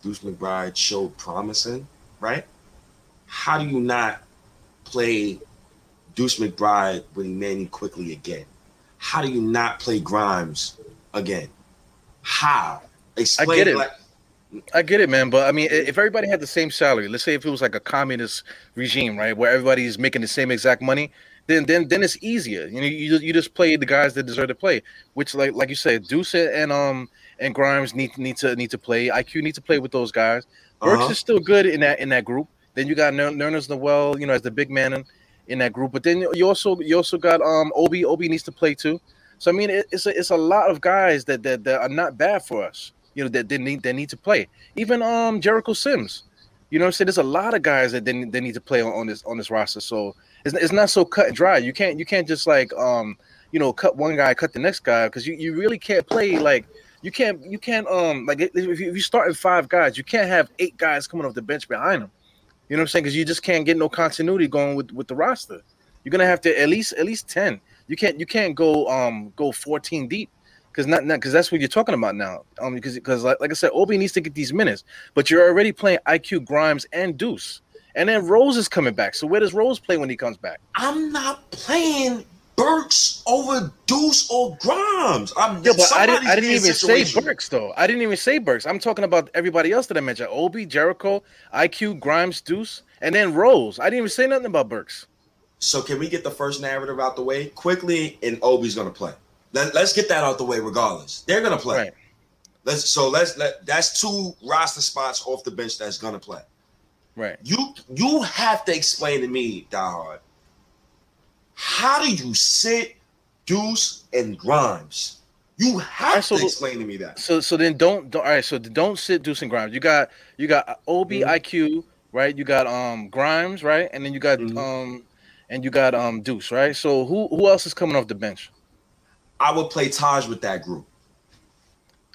Deuce McBride showed promising, right? How do you not play Deuce McBride with Immanuel Quickley again? How do you not play Grimes again? How? Explain I get it. Like, I get it, man. But I mean, if everybody had the same salary, let's say if it was like a communist regime, right, where everybody's making the same exact money, then then then it's easier. You know, you you just play the guys that deserve to play. Which, like like you said, Deuce and um and Grimes need need to need to play. IQ need to play with those guys. Burks uh-huh. is still good in that in that group. Then you got Nerlens Noel, you know, as the big man in, in that group. But then you also you also got um Obi. Obi needs to play too. So I mean, it, it's a it's a lot of guys that that, that are not bad for us you know, that they need they need to play. Even um Jericho Sims. You know what I'm saying? There's a lot of guys that they, they need to play on, on this on this roster. So it's, it's not so cut and dry. You can't you can't just like um you know cut one guy, cut the next guy because you, you really can't play like you can't you can't um like if you, if you start in five guys, you can't have eight guys coming off the bench behind them. You know what I'm saying? Because you just can't get no continuity going with with the roster. You're gonna have to at least at least ten. You can't you can't go um go 14 deep because not because that's what you're talking about now. Um, because because like, like I said, Obi needs to get these minutes, but you're already playing IQ Grimes and Deuce, and then Rose is coming back. So where does Rose play when he comes back? I'm not playing Burks over Deuce or Grimes. I'm, yeah, but I didn't. I didn't even say Burks though. I didn't even say Burks. I'm talking about everybody else that I mentioned: Obi, Jericho, IQ, Grimes, Deuce, and then Rose. I didn't even say nothing about Burks. So can we get the first narrative out the way quickly? And Obi's gonna play. Let, us get that out the way regardless. They're gonna play. Right. Let's so let's let that's two roster spots off the bench that's gonna play. Right. You you have to explain to me, Diehard, how do you sit Deuce and Grimes? You have right, so, to explain to me that. So so then don't, don't all right. So don't sit Deuce and Grimes. You got you got Obi mm-hmm. IQ right. You got um Grimes right, and then you got mm-hmm. um and you got um Deuce right. So who who else is coming off the bench? I would play Taj with that group.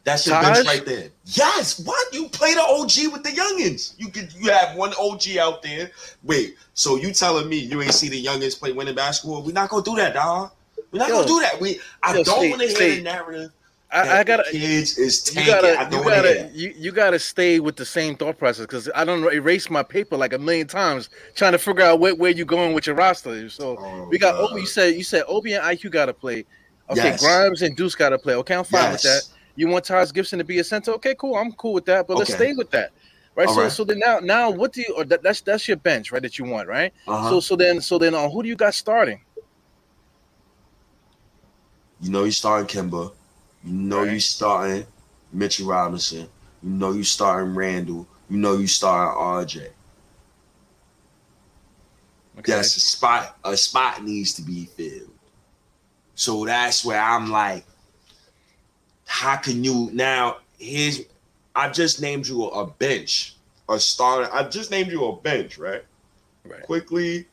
That's your Taj? bench right there. Yes. What you play the OG with the youngins? You could you have one OG out there. Wait, so you telling me you ain't see the youngins play winning basketball? We're not gonna do that, dog. We're not yo, gonna do that. We I yo, don't want to hear the narrative. I, I, gotta kids is tanking. You gotta, you gotta, you, you, gotta stay with the same thought process because I don't erase my paper like a million times trying to figure out where, where you going with your roster. So oh, we got. Obi. You said you said Obi and IQ gotta play. Okay, yes. Grimes and Deuce gotta play. Okay, I'm fine yes. with that. You want Taj Gibson to be a center? Okay, cool. I'm cool with that. But okay. let's stay with that. Right. so right. so then now now what do you or that, that's that's your bench, right? That you want, right? Uh-huh. So so then so then uh, who do you got starting? You know you starting Kemba. You know right. you starting Mitchell Robinson. You know you starting Randle. You know you starting RJ. Okay. Yes, a spot a spot needs to be filled. So that's where I'm like, how can you now? Here's I just named you a bench, a starter. I just named you a bench, right? Right. Quickley,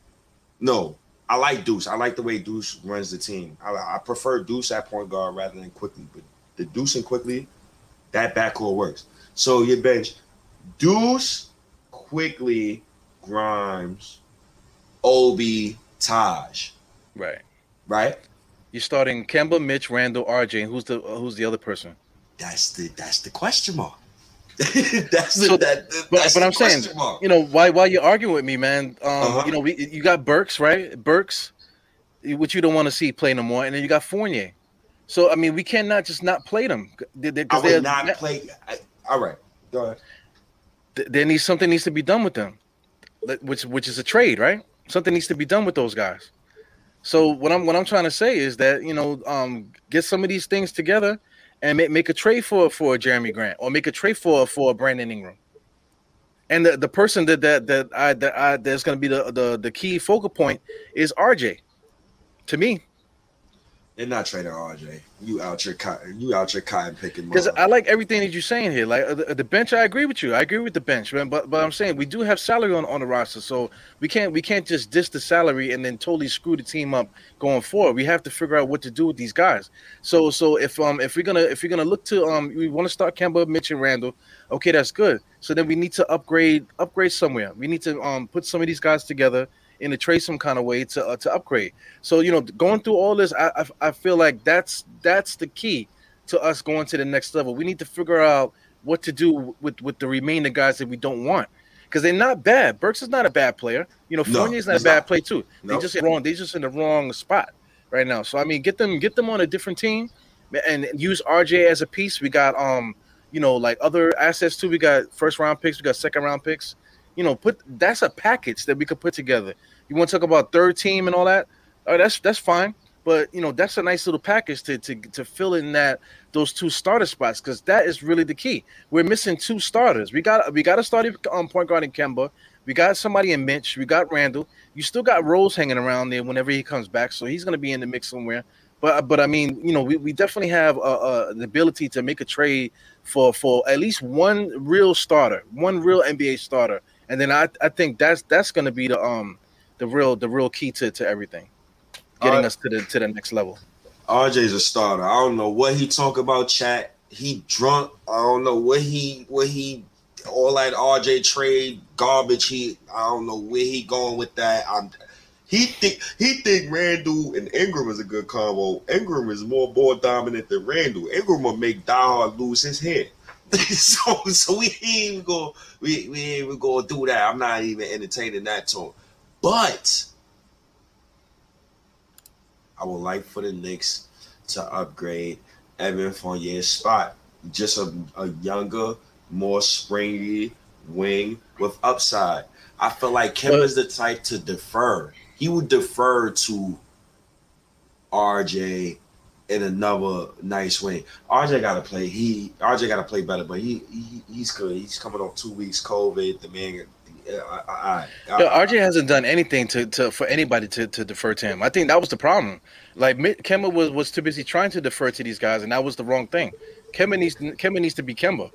no, I like Deuce. I like the way Deuce runs the team. I, I prefer Deuce at point guard rather than Quickley, But the Deuce and Quickley, that backcourt works. So your bench, Deuce, Quickley, Grimes, Obi, Taj. Right. Right. You're starting Kemba, Mitch, Randle, RJ. And who's the who's the other person? That's the that's the question mark. (laughs) that's so, that, but, but I'm saying, mark. you know, why why you arguing with me, man? Um, uh-huh. you know, we, you got Burks, right? Burks, which you don't want to see play no more, and then you got Fournier. So I mean, we cannot just not play them. They, they, I would not play. I, all right, go ahead. There needs something needs to be done with them, which which is a trade, right? Something needs to be done with those guys. So what I'm what I'm trying to say is that you know, um, get some of these things together and make, make a trade for for Jerami Grant or make a trade for for Brandon Ingram. And the, the person that that that I that I that's going to be the, the the key focal point is RJ. To me, they're not trading RJ. You out your cotton. You out your cotton picking. Because I like everything that you're saying here. Like uh, the, the, bench, I agree with you. I agree with the bench, man. But but I'm saying we do have salary on, on the roster, so we can't we can't just diss the salary and then totally screw the team up going forward. We have to figure out what to do with these guys. So so if um if we're gonna if we're gonna look to um we want to start Kemba, Mitch, and Randle. okay, that's good. So then we need to upgrade upgrade somewhere. We need to um put some of these guys together in a trade some kind of way to uh, to upgrade. So you know, going through all this, I, I I feel like that's that's the key to us going to the next level. We need to figure out what to do with with the remaining guys that we don't want because they're not bad. Burks is not a bad player. You know, Fournier's no, not a bad not. play too. Nope. They just wrong. They just in the wrong spot right now. So I mean, get them get them on a different team and use RJ as a piece. We got um, you know, like other assets too. We got first round picks. We got second round picks you know, put that's a package that we could put together. You want to talk about third team and all that? Oh, that's that's fine. But you know, that's a nice little package to to, to fill in that those two starter spots because that is really the key. We're missing two starters. We got we got a starting um, point guard in Kemba. We got somebody in Mitch. We got Randle. You still got Rose hanging around there whenever he comes back, so he's to be in the mix somewhere. But but I mean, you know, we, we definitely have uh, uh, the ability to make a trade for for at least one real starter, one real NBA starter and then I, I think that's that's going to be the um the real the real key to, to everything, getting uh, us to the to the next level. RJ's a starter. I don't know what he talk about. Chat. He drunk. I don't know what he what he all that RJ trade garbage. He I don't know where he going with that. I'm. He think he think Randle and Ingram is a good combo. Ingram is more ball dominant than Randle. Ingram will make Diehard lose his head. (laughs) so so we ain't even go we, we ain't even gonna do that. I'm not even entertaining that talk. But I would like for the Knicks to upgrade Evan Fournier's spot. Just a, a younger, more springy wing with upside. I feel like Kim is the type to defer. he would defer to RJ in another nice way. RJ got to play. He RJ got to play better, but he, he he's good. He's coming off two weeks COVID. The man. Uh, I, I, I, Yo, RJ hasn't done anything to, to for anybody to, to defer to him. I think that was the problem. Like Kemba was, was too busy trying to defer to these guys, and that was the wrong thing. Kemba needs Kemba needs to be Kemba.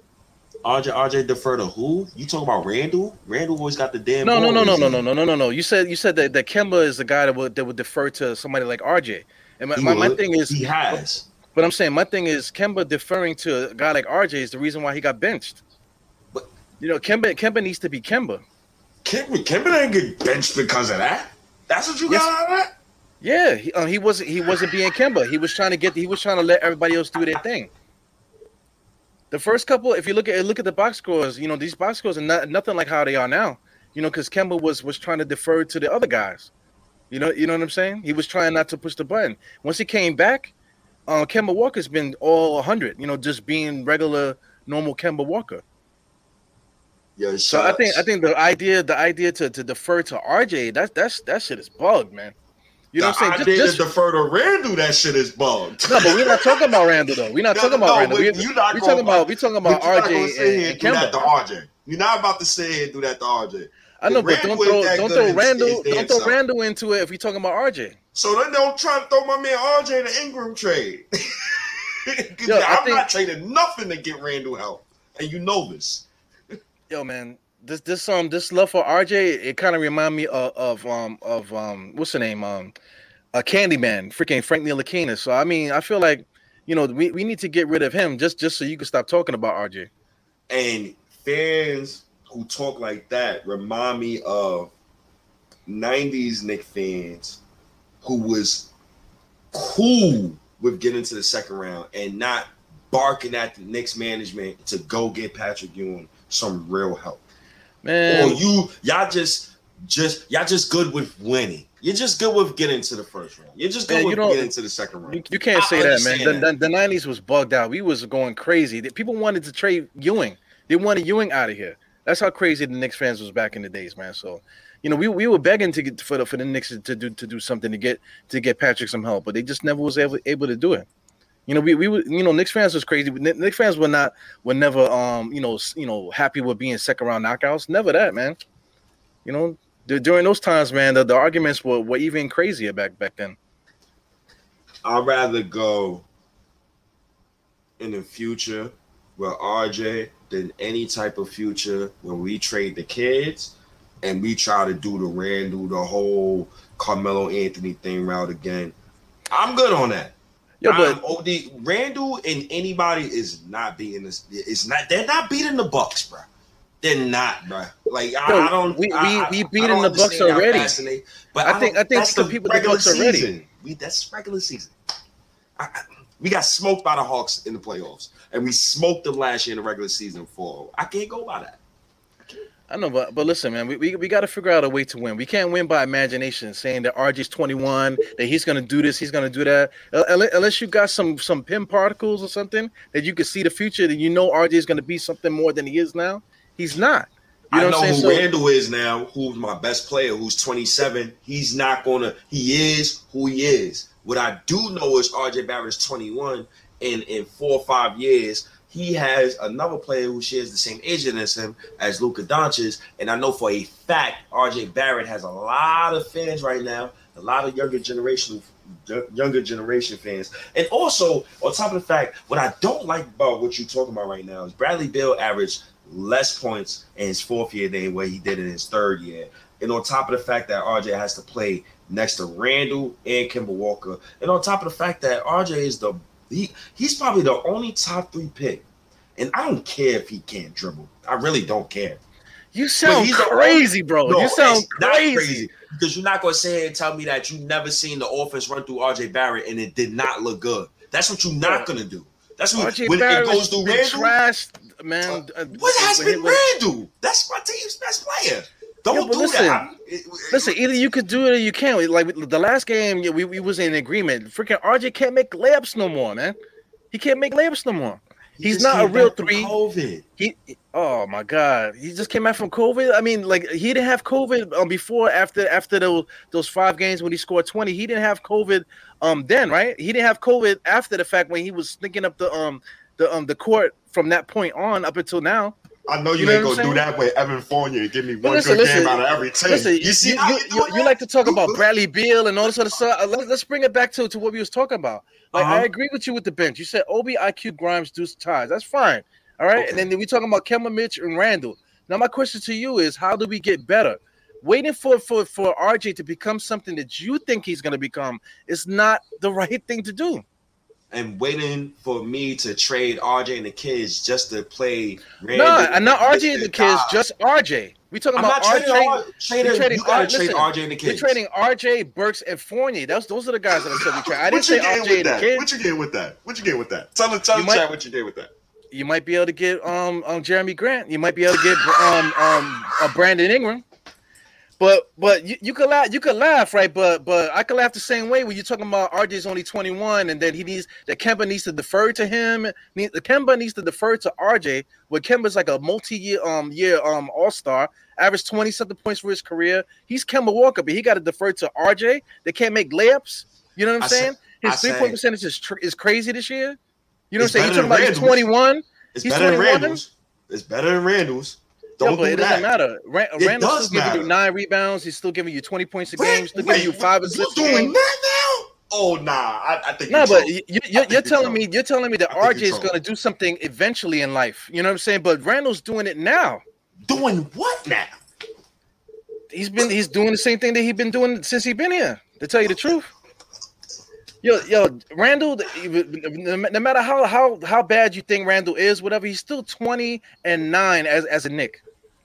RJ RJ defer to who? You talking about Randle? Randle always got the damn. No, no, no, no, no, no, no, no, no, no. You said you said that, that Kemba is the guy that would that would defer to somebody like RJ. And my, my, my, thing is he has. But I'm saying my thing is Kemba deferring to a guy like RJ is the reason why he got benched. But you know, Kemba Kemba needs to be Kemba. Kemba Kemba didn't get benched because of that. That's what you yes. got out of that. Yeah, he, uh, he wasn't he wasn't being Kemba. He was trying to get he was trying to let everybody else do their thing. The first couple, if you look at look at the box scores, you know these box scores are not, nothing like how they are now. You know, because Kemba was was trying to defer to the other guys. You know, you know what I'm saying? He was trying not to push the button. Once he came back, uh, Kemba Walker's been all 100. You know, just being regular, normal Kemba Walker. Yeah, so I think I think the idea the idea to, to defer to RJ that's that's that shit is bugged, man. You know what I'm saying? Idea just, to defer to Randle, that shit is bugged. No, but we're not talking about Randle though. We're not (laughs) no, talking about no, Randle. We're, we're talking about we're talking about RJ and, and Kemba. to RJ. You're not about to sit here and do that to RJ. I know, but don't throw don't throw Randle don't throw Randle into it if we're talking about RJ. So then don't try to throw my man RJ in the Ingram trade. (laughs) Yo, I'm think, not trading nothing to get Randle help, and you know this. Yo, man, this this um this love for RJ it kind of remind me of, of um of um what's the name um a Candyman freaking Frank Ntilikina. So I mean I feel like you know we, we need to get rid of him just just so you can stop talking about RJ. And fans who talk like that remind me of 90s Knick fans who was cool with getting to the second round and not barking at the Knicks management to go get Patrick Ewing some real help. Man, or you y'all just just y'all just good with winning. You're just good with getting to the first round. You're just good man, with getting to the second round. You, you can't I say that, man. The, the, the, 90s was bugged out. We was going crazy. People wanted to trade Ewing. They wanted Ewing out of here. That's how crazy the Knicks fans was back in the days, man. So, you know, we, we were begging to get for the for the Knicks to do to do something to get to get Patrick some help, but they just never was able able to do it. You know, we we were, you know, Knicks fans was crazy. Knicks fans were not were never um you know you know happy with being second round knockouts. Never that, man. You know, during those times, man, the, the arguments were, were even crazier back back then. I'd rather go in the future with RJ than any type of future when we trade the kids and we try to do the Randle, the whole Carmelo Anthony thing route again. I'm good on that. Yeah, but OD Randle and anybody is not beating this. It's not. They're not beating the Bucks, bro. They're not, bro. Like I, I don't. We we, we beating the Bucks already. But I, I think I think some people the Bucks already. We that's regular season. I, we got smoked by the Hawks in the playoffs, and we smoked them last year in the regular season. For I can't go by that. I know, but but listen, man, we, we, we got to figure out a way to win. We can't win by imagination, saying that RJ's 21, that he's gonna do this, he's gonna do that. Uh, unless you got some some pin particles or something that you can see the future, that you know RJ is gonna be something more than he is now. He's not. You know I know who so, Randle is now, who's my best player, who's 27. He's not gonna. He is who he is. What I do know is RJ Barrett's 21, and in four or five years, he has another player who shares the same age as him as Luka Doncic, and I know for a fact RJ Barrett has a lot of fans right now, a lot of younger generation younger generation fans. And also, on top of the fact, what I don't like about what you're talking about right now is Bradley Beal averaged less points in his fourth year than what he did in his third year. And on top of the fact that RJ has to play next to Randle and Kemba Walker, and on top of the fact that RJ is the he he's probably the only top three pick. And I don't care if he can't dribble. I really don't care. You sound crazy, bro. No, you sound crazy. crazy. Because you're not gonna say and tell me that you never seen the offense run through RJ Barrett and it did not look good. That's what you're not gonna do. That's what RJ when Barrett it goes through Randle. Trashed, man. Uh, what has been Randle? That's my team's best player. Don't yeah, do listen, that. It, listen, either you could do it or you can't. Like the last game, we, we was in agreement. Freaking RJ can't make layups no more, man. He can't make layups no more. He's not a real three. COVID. He oh my god, he just came back from COVID. I mean, like he didn't have COVID um, before after after those those five games when he scored twenty. He didn't have COVID um then, right? He didn't have COVID after the fact when he was sneaking up the um the um the court from that point on up until now. I know you, you know ain't gonna do that with Evan Fournier and give me one listen, good listen, game out of every ten. Listen, you see, you, you, you, like to talk about Bradley Beal and all this other stuff. Uh, let, us bring it back to, to what we was talking about. Like uh-huh. I agree with you with the bench. You said Obi, IQ, Grimes, Deuce, Ties. That's fine. All right, okay. and then we talking about Kemba, Mitch, and Randle. Now my question to you is, how do we get better? Waiting for for for RJ to become something that you think he's going to become is not the (laughs) right thing to do and waiting for me to trade RJ and the kids just to play. No, and not RJ and the kids, just RJ. We talking I'm about RJ. Trading, trading, you gotta trade RJ and the kids. We're trading RJ, Burks, and Fournier. Those those are the guys that I said we trade. I didn't say RJ and the kids. What you get with that? What you get with that? Tell tell you the might, chat what you did with that. You might be able to get um um Jerami Grant. You might be able to get um um uh, Brandon Ingram. But but you, you could laugh you could laugh right? But but I could laugh the same way when you're talking about RJ's only 21 and then he needs that Kemba needs to defer to him the Kemba needs to defer to RJ where Kemba's like a multi-year um year um all-star averaged 20 something points for his career. He's Kemba Walker but he got to defer to RJ they can't make layups. You know what I'm I saying? His three point percentage is, tr- is crazy this year. You know what I'm saying? You're talking about 21 it's he's better 21. than Randle's it's better than Randle's don't but do it that. doesn't matter. Randall's Randle's still matter. giving you nine rebounds. He's still giving you 20 points a game. Still giving you five assists. You doing that now? Oh nah, I, I think. No, nah, but you, are you, telling me you're telling me that RJ is going to do something eventually in life. You know what I'm saying? But Randle's doing it now. Doing what now? He's been he's doing the same thing that he's been doing since he's been here. To tell you the truth. Yo, yo, Randle. No matter how how how bad you think Randle is, whatever, he's still twenty and nine as as a Knick.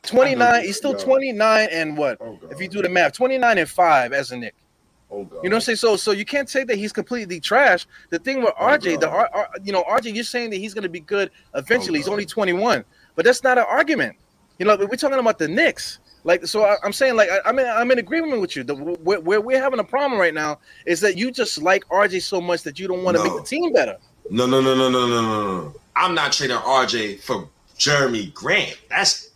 29. He's still 29 and what? Oh, if you do the math, 29 and 5 as a Knick. Oh, God. You know what I'm saying? So, so you can't say that he's completely trash. The thing with RJ, oh, the R, R, you know, RJ, you're saying that he's going to be good eventually. Oh, he's only 21, but that's not an argument. You know, we're talking about the Knicks. Like, so I, am saying, like, I, am in, I'm in agreement with you. The, where, where, we're having a problem right now is that you just like RJ so much that you don't want to no. make the team better. No, no, no, no, no, no, no, no. I'm not trading RJ for Jerami Grant. That's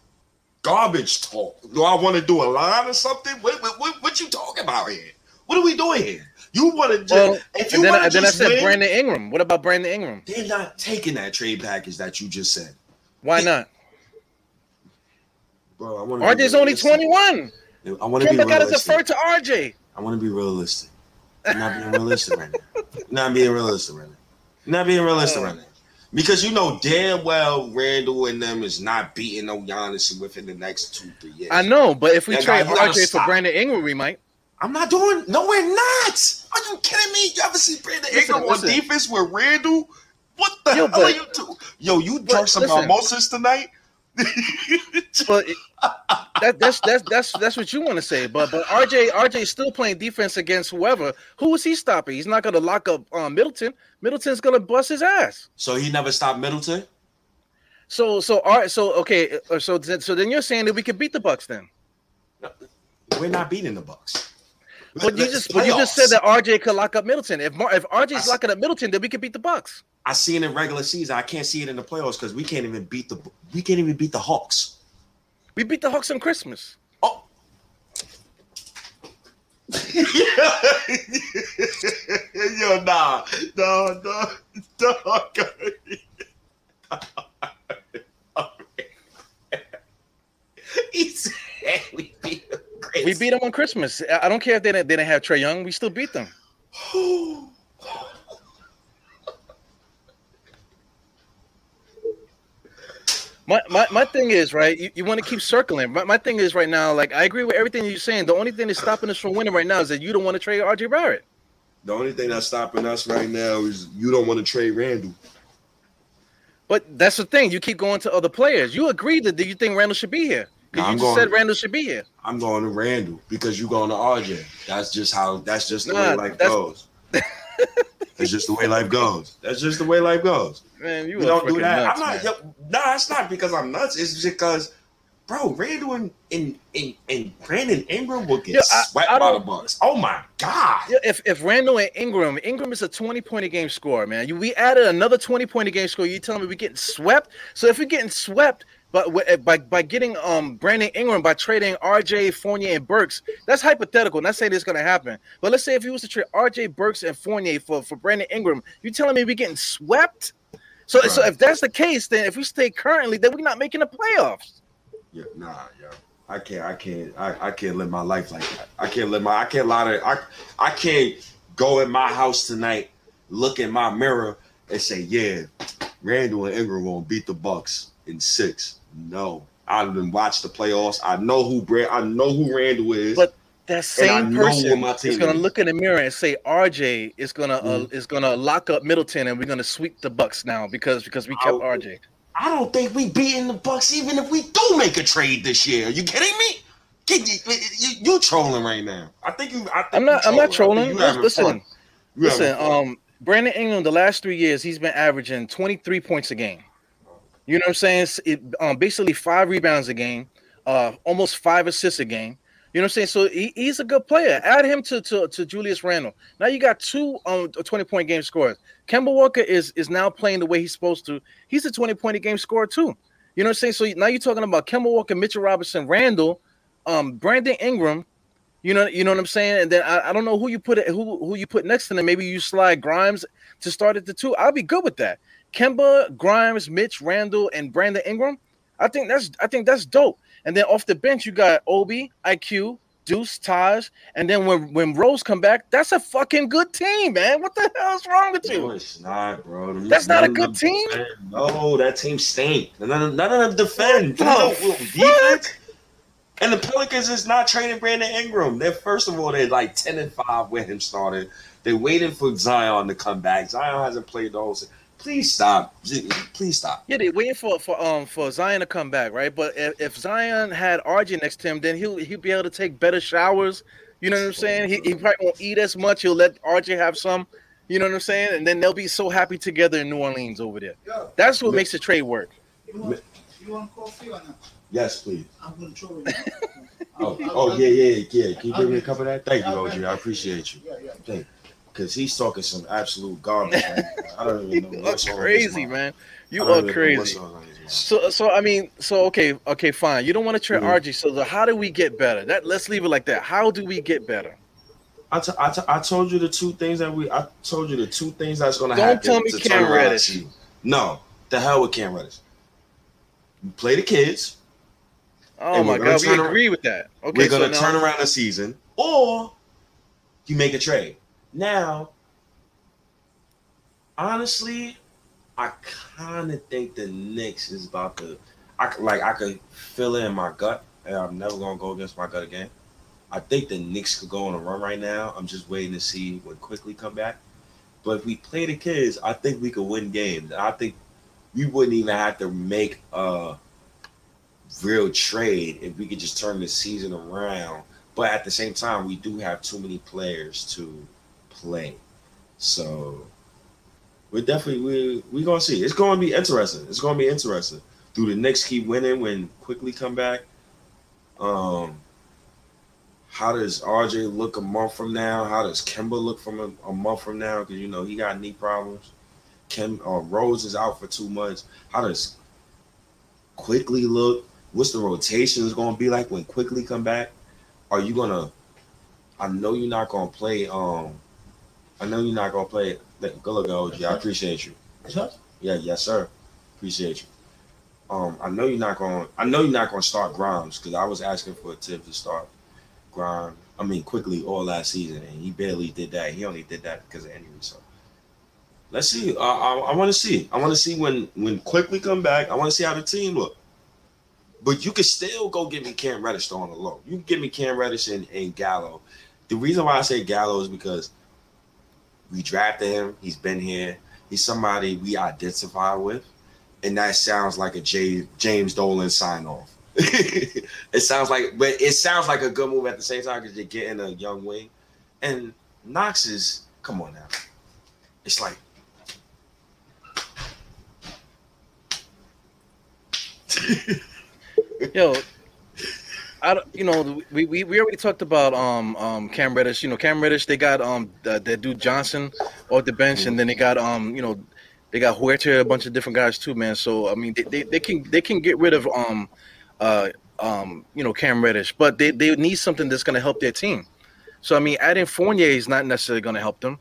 garbage talk. Do I want to do a line or something? What, what, what, you talking about here? What are we doing here? You want to just well, if you want to then I said win, Brandon Ingram. What about Brandon Ingram? They're not taking that trade package that you just said. Why they, not? Bro, I want RJ's only 21. I want to be got to defer to RJ. I want to be realistic. I'm not being realistic right now. not being realistic right now. not being realistic right now. Because you know damn well Randle and them is not beating no Giannis within the next two, three years. I know, but if we that trade guy, RJ for Brandon Ingram, we might. I'm not doing no, we're not. Are you kidding me? You ever see Brandon Ingram on defense with Randle? What the Yo, hell but, are you doing? Yo, you drunk some mimosas tonight? (laughs) but that, that's that's that's that's what you want to say. But but RJ RJ is still playing defense against whoever. Who is he stopping? He's not going to lock up uh, Middleton. Middleton's going to bust his ass. So he never stopped Middleton. So so all right. So okay. Uh, so so then you're saying that we could beat the Bucks then? No, we're not beating the Bucks. But you just but you just said that RJ could lock up Middleton. If Mar- if RJ's I, locking up Middleton, then we could beat the Bucks. I see it in regular season. I can't see it in the playoffs because we can't even beat the we can't even beat the Hawks. We beat the Hawks on Christmas. Oh. (laughs) Yo, nah, no, no, no. (laughs) he said we beat them. We beat them on Christmas. I don't care if they didn't, they didn't have Trae Young. We still beat them. (sighs) (sighs) (sighs) My, my, my thing is right. You, you want to keep circling. My, my thing is right now. Like I agree with everything you're saying. The only thing that's stopping us from winning right now is that you don't want to trade RJ Barrett. The only thing that's stopping us right now is you don't want to trade Randle. But that's the thing. You keep going to other players. You agreed that you think Randle should be here. Because you just said Randle should be here. I'm going to Randle because you're going to RJ. That's just how. That's just the nah, way life goes. (laughs) That's just the way life goes. That's just the way life goes. Man, you don't do that. Nuts, I'm not. no, nah, it's not because I'm nuts. It's because bro, Randle and and, and, and Brandon Ingram will get yeah, swept I, I by the Bucks. Oh my god! Yeah, if if Randle and Ingram, Ingram is a twenty point a game score, man. You, we added another twenty point a game score. You telling me we're getting swept? So if we're getting swept, but by by getting um Brandon Ingram by trading RJ Fournier and Burks, that's hypothetical. Not saying it's gonna happen. But let's say if he was to trade RJ Burks and Fournier for, for Brandon Ingram, you telling me we're getting swept? So right. so if that's the case, then if we stay currently, then we're not making the playoffs. Yeah, nah, yeah. I can't, I can't, I, I can't live my life like that. I can't live my, I can't lie to, I, I can't go in my house tonight, look in my mirror, and say, yeah, Randle and Ingram gonna beat the Bucks in six. No, I didn't watch the playoffs. I know who Brand, I know who Randle is. But that same person is going to look in the mirror and say RJ is going to uh, mm-hmm. uh, is going to lock up Middleton and we're going to sweep the Bucks now because because we kept I, RJ. I don't think we beating the Bucks even if we do make a trade this year. Are you kidding me? You, you, you, trolling right now. I think you. I am not. I'm not trolling. Listen, listen. Um, Brandon Ingram, the last three years, he's been averaging 23 points a game. You know what I'm saying? It, um, basically five rebounds a game, uh, almost five assists a game. You know what I'm saying? So he, he's a good player. Add him to, to, to Julius Randle. Now you got two um 20 point game scorers. Kemba Walker is is now playing the way he's supposed to. He's a 20 point game scorer too. You know what I'm saying? So now you're talking about Kemba Walker, Mitchell Robinson, Randle, um, Brandon Ingram. You know, you know what I'm saying? And then I, I don't know who you put it, who who you put next to them. Maybe you slide Grimes to start at the two. I'll be good with that. Kemba, Grimes, Mitch, Randle, and Brandon Ingram. I think that's I think that's dope. And then off the bench, you got Obi, IQ, Deuce, Taj, and then when when Rose come back, that's a fucking good team, man. What the hell is wrong with you? No, it's not, bro. That's not a good team. Defend. No, that team stink. None, none of them defend. No, defense. And the Pelicans is not trading Brandon Ingram. They're first of all, they're like ten and five when him started. They're waiting for Zion to come back. Zion hasn't played the whole season. Please stop. Please stop. Yeah, they're waiting for for um for Zion to come back, right? But if, if Zion had RJ next to him, then he'll he'll be able to take better showers. You know what I'm saying? He, he probably won't eat as much. He'll let RJ have some. You know what I'm saying? And then they'll be so happy together in New Orleans over there. That's what makes the trade work. You want, you want coffee or not? Yes, please. I'm gonna throw it. (laughs) oh, oh yeah, yeah, yeah. Can you give me a cup of that? Thank you, OG. I appreciate you. Yeah, yeah. Thank you because he's talking some absolute garbage. (laughs) I don't even know what's crazy, man. You are crazy. So, so I mean, so okay, okay, fine. You don't want to trade mm-hmm. RJ. So, the, how do we get better? That let's leave it like that. How do we get better? I, t- I, t- I told you the two things that we. I told you the two things that's going to happen. Don't tell me Cam Reddish. No, the hell with Cam Reddish. play the kids. Oh my god, we agree with that. Okay, we're going to so turn around the season, or you make a trade. Now, honestly, I kind of think the Knicks is about to. I like I could feel it in my gut, and I'm never gonna go against my gut again. I think the Knicks could go on a run right now. I'm just waiting to see when Quickley come back. But if we play the kids, I think we could win games. I think we wouldn't even have to make a real trade if we could just turn the season around. But at the same time, we do have too many players to play. So we're definitely we we gonna see. It's gonna be interesting. It's gonna be interesting. Do the Knicks keep winning when Quickley come back? Um, how does RJ look a month from now? How does Kemba look from a, a month from now? Because you know he got knee problems. Kim uh, Rose is out for two months. How does Quickley look? What's the rotation is to be like when Quickley come back? Are you gonna? I know you're not gonna play. Um, I know you're not gonna play it. Good look, OG. I appreciate you. Yeah, yes, sir. Appreciate you. Um, I know you're not going. I know you're not going to start Grimes because I was asking for a tip to start Grimes. I mean, Quickley all last season, and he barely did that. He only did that because of injury. So let's see. I, I, I want to see. I want to see when when Quickley come back. I want to see how the team look. But you can still go get me Cam Reddish on the low. You can give me Cam Reddish and, and Gallo. The reason why I say Gallo is because we drafted him. He's been here. He's somebody we identify with, and that sounds like a J- James Dolan sign off. (laughs) it sounds like, but it sounds like a good move at the same time because you're getting a young wing. And Knox is, come on now, it's like. Yo, I don't, you know, we, we, we already talked about um um Cam Reddish. You know, Cam Reddish. They got um that, dude Johnson off the bench, and then they got um you know they got Huerter, a bunch of different guys too, man. So I mean, they, they, they can they can get rid of um uh um you know Cam Reddish, but they, they need something that's going to help their team. So I mean, adding Fournier is not necessarily going to help them.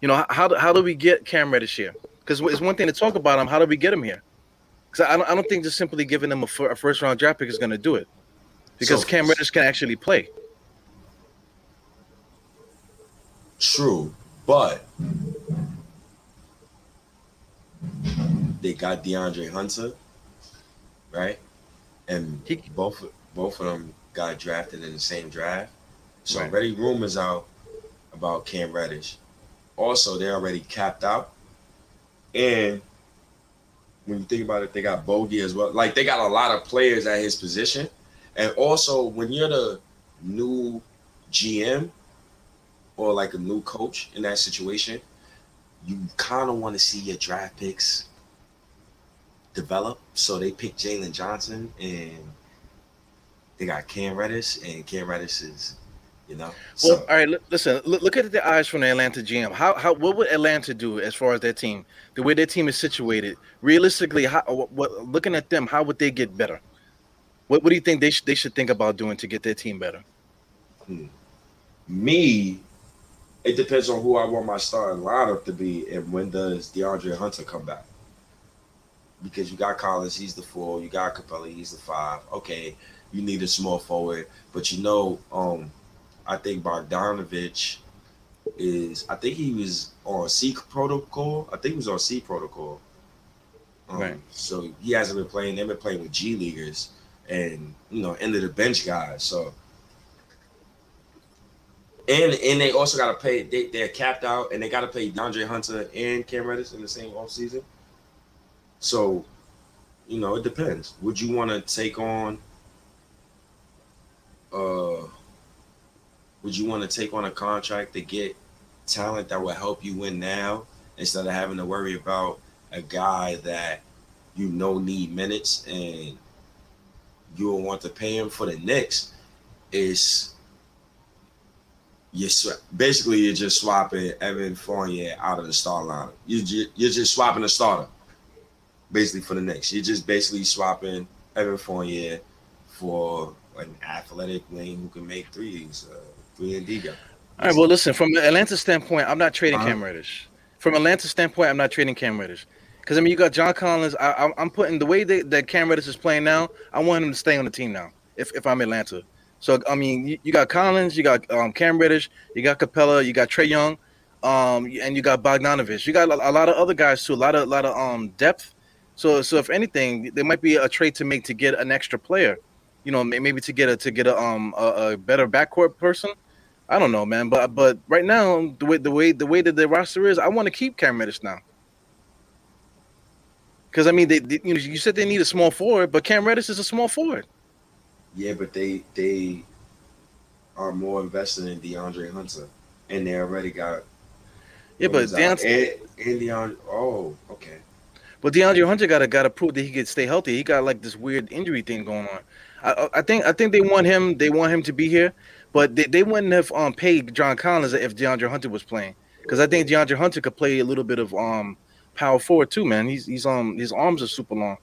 You know, how how do we get Cam Reddish here? Because it's one thing to talk about him. How do we get him here? Because I don't, I don't think just simply giving them a, a first round draft pick is going to do it. Because so, Cam Reddish can actually play. True, but they got DeAndre Hunter, right? And he, both both of them got drafted in the same draft. So right. already rumors out about Cam Reddish. Also, they're already capped out. And when you think about it, they got Bogey as well. Like they got a lot of players at his position. And also, when you're the new GM or like a new coach in that situation, you kind of want to see your draft picks develop. So they picked Jalen Johnson and they got Cam Reddish, and Cam Reddish is, you know. So. Well, all right. Listen, look, at the eyes from the Atlanta GM. How how what would Atlanta do as far as their team, the way their team is situated? Realistically, how what, looking at them, how would they get better? What what do you think they should they should think about doing to get their team better? Hmm. Me, it depends on who I want my starting lineup to be, and when does DeAndre Hunter come back? because you got Collins, he's the four. You got Capela, he's the five. Okay, you need a small forward, but you know, um, I think Bogdanovic is. I think he was on C protocol. I think he was on C protocol. Um, right. So he hasn't been playing. They've been playing with G leaguers and you know end of the bench guys. So. And, and they also got to pay. They, they're capped out, and they got to pay DeAndre Hunter and Cam Reddish in the same offseason. So, you know, it depends. Would you want to take on uh would you want to take on a contract to get talent that will help you win now instead of having to worry about a guy that you know need minutes and you will want to pay him for the next is you basically you're just swapping Evan Fournier out of the star lineup. You you're just swapping the starter basically for the next. You're just basically swapping Evan Fournier for an athletic wing who can make threes, uh, three and D guy. All right. Well, listen. From the Atlanta standpoint, I'm not trading uh-huh. Cam Reddish. From Atlanta standpoint, I'm not trading Cam Reddish. Because I mean, you got John Collins. I, am putting the way that, that Cam Reddish is playing now. I want him to stay on the team now. If, if I'm Atlanta, so I mean, you, you got Collins, you got um, Cam Reddish, you got Capela, you got Trae Young, um, and you got Bogdanovic. You got a, a, lot of other guys too. A lot of a lot of um depth so, so if anything, there might be a trade to make to get an extra player. You know, maybe to get a to get a um a, a better backcourt person. I don't know, man. But but right now, the way the way the way that the roster is, I want to keep Cam Reddish now. Because I mean, they, they, you know you said they need a small forward, but Cam Reddish is a small forward. Yeah, but they they are more invested in DeAndre Hunter, and they already got. Yeah, but DeAndre and, and DeAndre. Oh, okay. But DeAndre Hunter got to got to prove that he could stay healthy. He got like this weird injury thing going on. I, I think I think they want him. They want him to be here, but they, they wouldn't have um paid John Collins if DeAndre Hunter was playing because I think DeAndre Hunter could play a little bit of um power forward too. Man, he's he's um his arms are super long.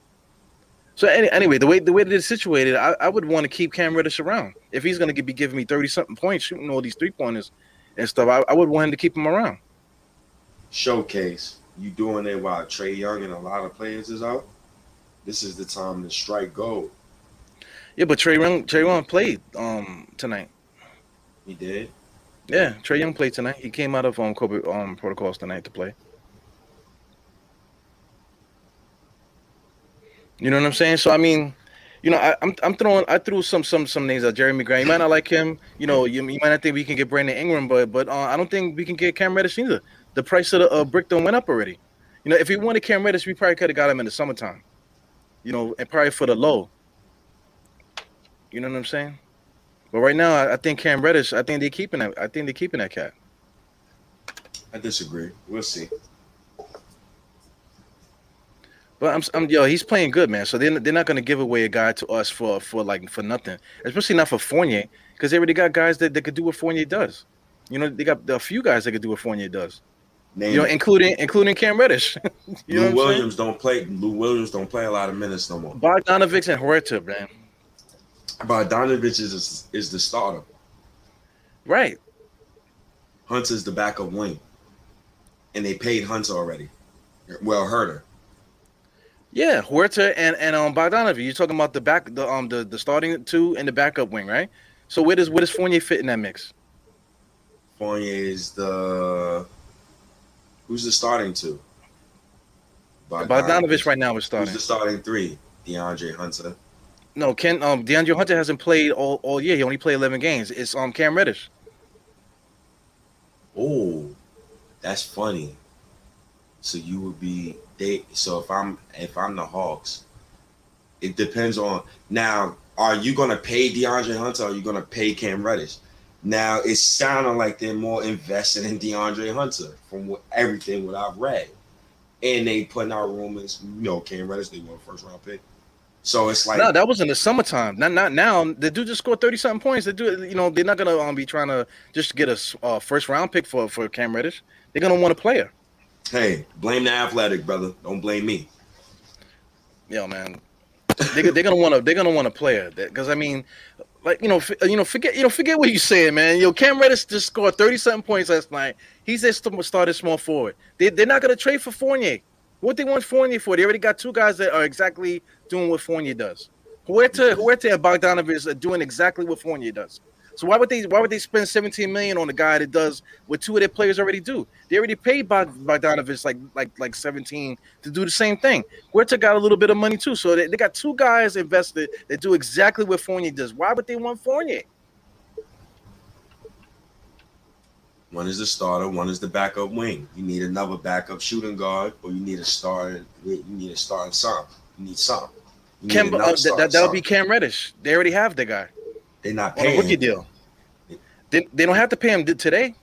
So any, anyway, the way the way that it's situated, I, I would want to keep Cam Reddish around if he's going to be giving me thirty something points, shooting all these three pointers and stuff. I, I would want him to keep him around. Showcase you doing it while Trae Young and a lot of players is out, this is the time to strike gold. Yeah, but Trae Young, Trae Young played um tonight. He did. Yeah, Trae Young played tonight. He came out of um COVID um protocols tonight to play. You know what I'm saying? So I mean, you know, I, am I'm, I'm throwing I threw some some some names at Jerami Grant. You might not like him. You know, you, you might not think we can get Brandon Ingram, but but uh, I don't think we can get Cam Reddish either the price of the uh, brick don't went up already. You know, if we wanted Cam Reddish, we probably could have got him in the summertime. You know, and probably for the low. You know what I'm saying? But right now, I, I think Cam Reddish. I think they're keeping that. I think they're keeping that cat. I disagree. We'll see. But I'm, I'm yo, he's playing good, man. So they're, they're not going to give away a guy to us for for like for nothing, especially not for Fournier, because they already got guys that, that could do what Fournier does. You know, they got a few guys that could do what Fournier does. Name you know, including including Cam Reddish. (laughs) you Lou Williams don't play. Lou Williams don't play a lot of minutes no more. Bogdanovic and Huerter, man. Bogdanovic is is the starter. Right. Hunter's the backup wing, and they paid Hunter already. Well, Huerter. Yeah, Huerter and and um Bogdanovic. You're talking about the back, the um the, the starting two and the backup wing, right? So where does where does Fournier fit in that mix? Fournier is the who's the starting two? Bogdanovic, Bogdanovic right now is starting. Who's the starting three? DeAndre Hunter. No, Ken. Um, DeAndre Hunter hasn't played all, all year. He only played 11 games. It's um Cam Reddish. Oh, that's funny. So you would be they. So if I'm if I'm the Hawks, it depends on now. Are you gonna pay DeAndre Hunter? Or are you gonna pay Cam Reddish? Now it's sounding like they're more invested in DeAndre Hunter from what, everything what I've read, and they putting out rumors. You know, Cam Reddish they want first round pick. So it's like no, that was in the summertime. Not not now. The dude just scored thirty something points. They do, you know, they're not gonna um, be trying to just get a uh, first round pick for for Cam Reddish. They're gonna want a player. Hey, blame the athletic, brother. Don't blame me. Yo, man, they, they're gonna want to they're gonna want a player because I mean, like you know, f- you know, forget you know, forget what you saying, man. Yo, Cam Reddish just scored thirty something points last night. He's just started small forward. They they're not gonna trade for Fournier. What they want Fournier for? They already got two guys that are exactly doing what Fournier does. Huerter, Huerter and Bogdanovic are doing exactly what Fournier does. So why would they why would they spend 17 million on a guy that does what two of their players already do? They already paid Bogdanovic like like like 17 to do the same thing. Huerter got a little bit of money too, so they, they got two guys invested that do exactly what Fournier does. Why would they want Fournier? One is the starter, one is the backup wing. You need another backup shooting guard, or you need a starter. You need a starting some. You need some. You Cam, uh, that, that'll be Cam Reddish. They already have the guy. They're not paying. Rookie deal. They, they don't have to pay him today.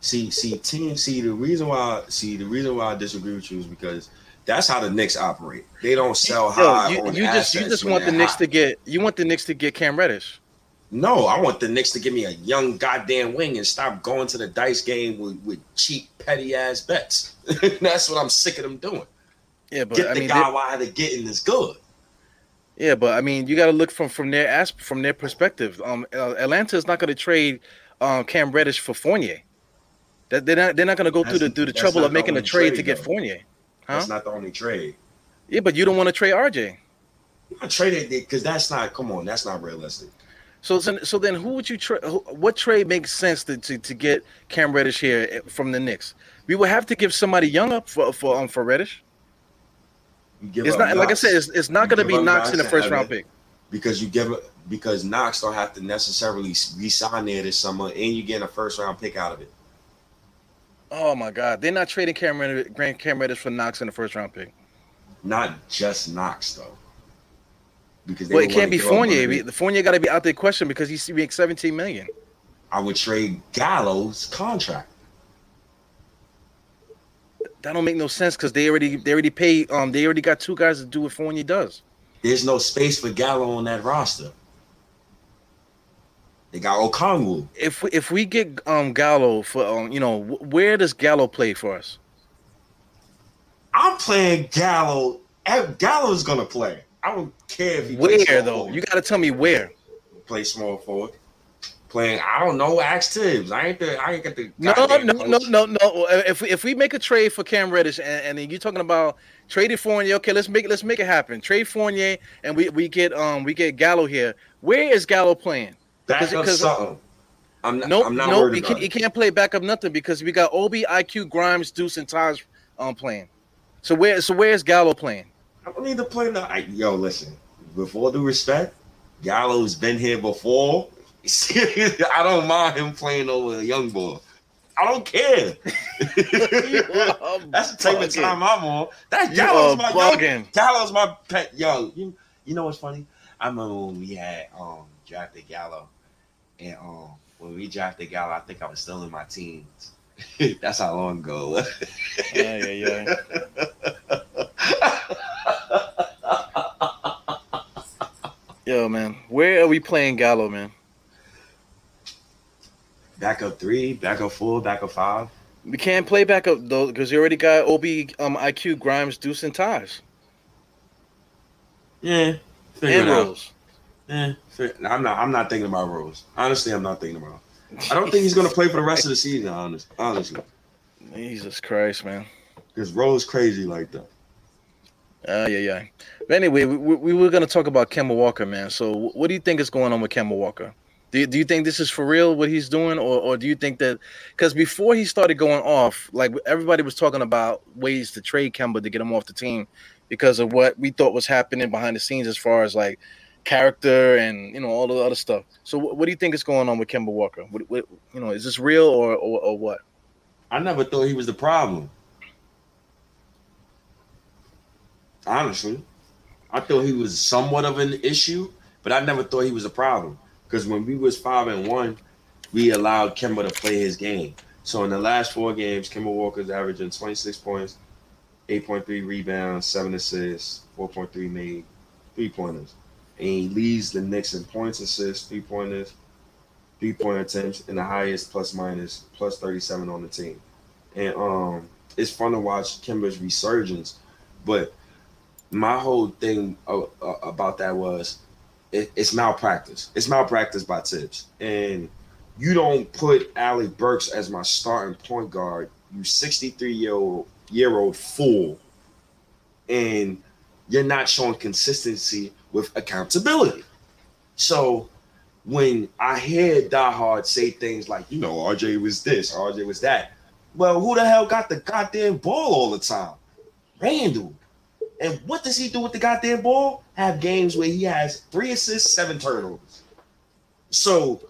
See, see, team. See, the reason why. See, the reason why I disagree with you is because that's how the Knicks operate. They don't sell high. Yo, you, you just you just want the Knicks high. to get you want the Knicks to get Cam Reddish. No, I want the Knicks to give me a young goddamn wing and stop going to the dice game with, with cheap petty ass bets. (laughs) That's what I'm sick of them doing. Yeah, but get I the mean, guy while they're getting is good. Yeah, but I mean, you got to look from from their asp- from their perspective. Um, Atlanta is not going to trade um Cam Reddish for Fournier. That they're not they're not going to go that's, through the through the trouble of making a trade, trade to get Fournier. Huh? That's not the only trade. Yeah, but you don't want to trade RJ. I traded because that's not. Come on, that's not realistic. So, so then, who would you trade? What trade makes sense to, to, to get Cam Reddish here eh, from the Knicks? We would have to give somebody young up for for um for Reddish. It's not Knox. like I said. It's, it's not going to be Knox in the first round pick because you give because Knox don't have to necessarily resign there this summer, and you get a first round pick out of it. Oh my God, they're not trading Cam Reddish, Cam Reddish for Knox in the first round pick. Not just Knox though because well, it can't be Fournier. The Fournier got to be out there question because he's making 17 million. I would trade Gallo's contract. That don't make no sense because they already they already pay um they already got two guys to do what Fournier does. There's no space for Gallo on that roster. They got Okongwu. If we, if we get um Gallo for um you know where does Gallo play for us? I'm playing Gallo. Gallo's gonna play. I don't care if he where though. Forward. You got to tell me where. Play small forward. Playing, I don't know. Ask Thibs. I ain't the. I ain't got the. No, no, no, no, no. If we, if we make a trade for Cam Reddish and, and you're talking about trading Fournier, okay, let's make it. Let's make it happen. Trade Fournier and we, we get um we get Gallo here. Where is Gallo playing? Back up something. I'm not, nope, I'm not nope, he, can, he can't play backup nothing because we got Obi, IQ, Grimes, Deuce, and Taj um playing. So where so where's Gallo playing? I don't need to play no. I, yo, listen. With all due respect, Gallo's been here before. (laughs) I don't mind him playing over a young boy. I don't care. (laughs) That's the type of time I'm on. That Gallo's my young, Gallo's my pet. Yo, you, you know what's funny? I remember when we had um drafted Gallo, and um when we drafted Gallo, I think I was still in my teens, (laughs) That's how long ago. yeah, yeah, yeah. Yo, man, where are we playing Gallo, man? Backup three, backup four, backup five. We can't play backup though because you already got Ob, um, IQ, Grimes, Deuce, and Taj. Yeah, and Rose. Yeah, I'm not. I'm not thinking about Rose. Honestly, I'm not thinking about. I don't think he's gonna play for the rest of the season. Honest, honestly. Jesus Christ, man. Because Rose crazy like that. Uh, yeah, yeah. But anyway, we, we were going to talk about Kemba Walker, man. So, what do you think is going on with Kemba Walker? Do you, do you think this is for real what he's doing, or, or do you think that because before he started going off, like everybody was talking about ways to trade Kemba to get him off the team because of what we thought was happening behind the scenes as far as like character and you know all the other stuff. So, what, what do you think is going on with Kemba Walker? What, what, you know, is this real or, or or what? I never thought he was the problem. Honestly, I thought he was somewhat of an issue, but I never thought he was a problem. Because when we was five and one, we allowed Kemba to play his game. So in the last four games, Kemba Walker's averaging 26 points, 8.3 rebounds, seven assists, 4.3 made three pointers. And he leads the Knicks in points, assists, three pointers, three point attempts, and the highest plus minus plus 37 on the team. And um, it's fun to watch Kemba's resurgence, but my whole thing about that was it, it's malpractice. It's malpractice by Thibs. And you don't put Alec Burks as my starting point guard, you 63 year old year old fool, and you're not showing consistency with accountability. So when I hear Diehard say things like, you know, RJ was this, RJ was that. Well, who the hell got the goddamn ball all the time? Randle. And what does he do with the goddamn ball? Have games where he has three assists, seven turnovers. So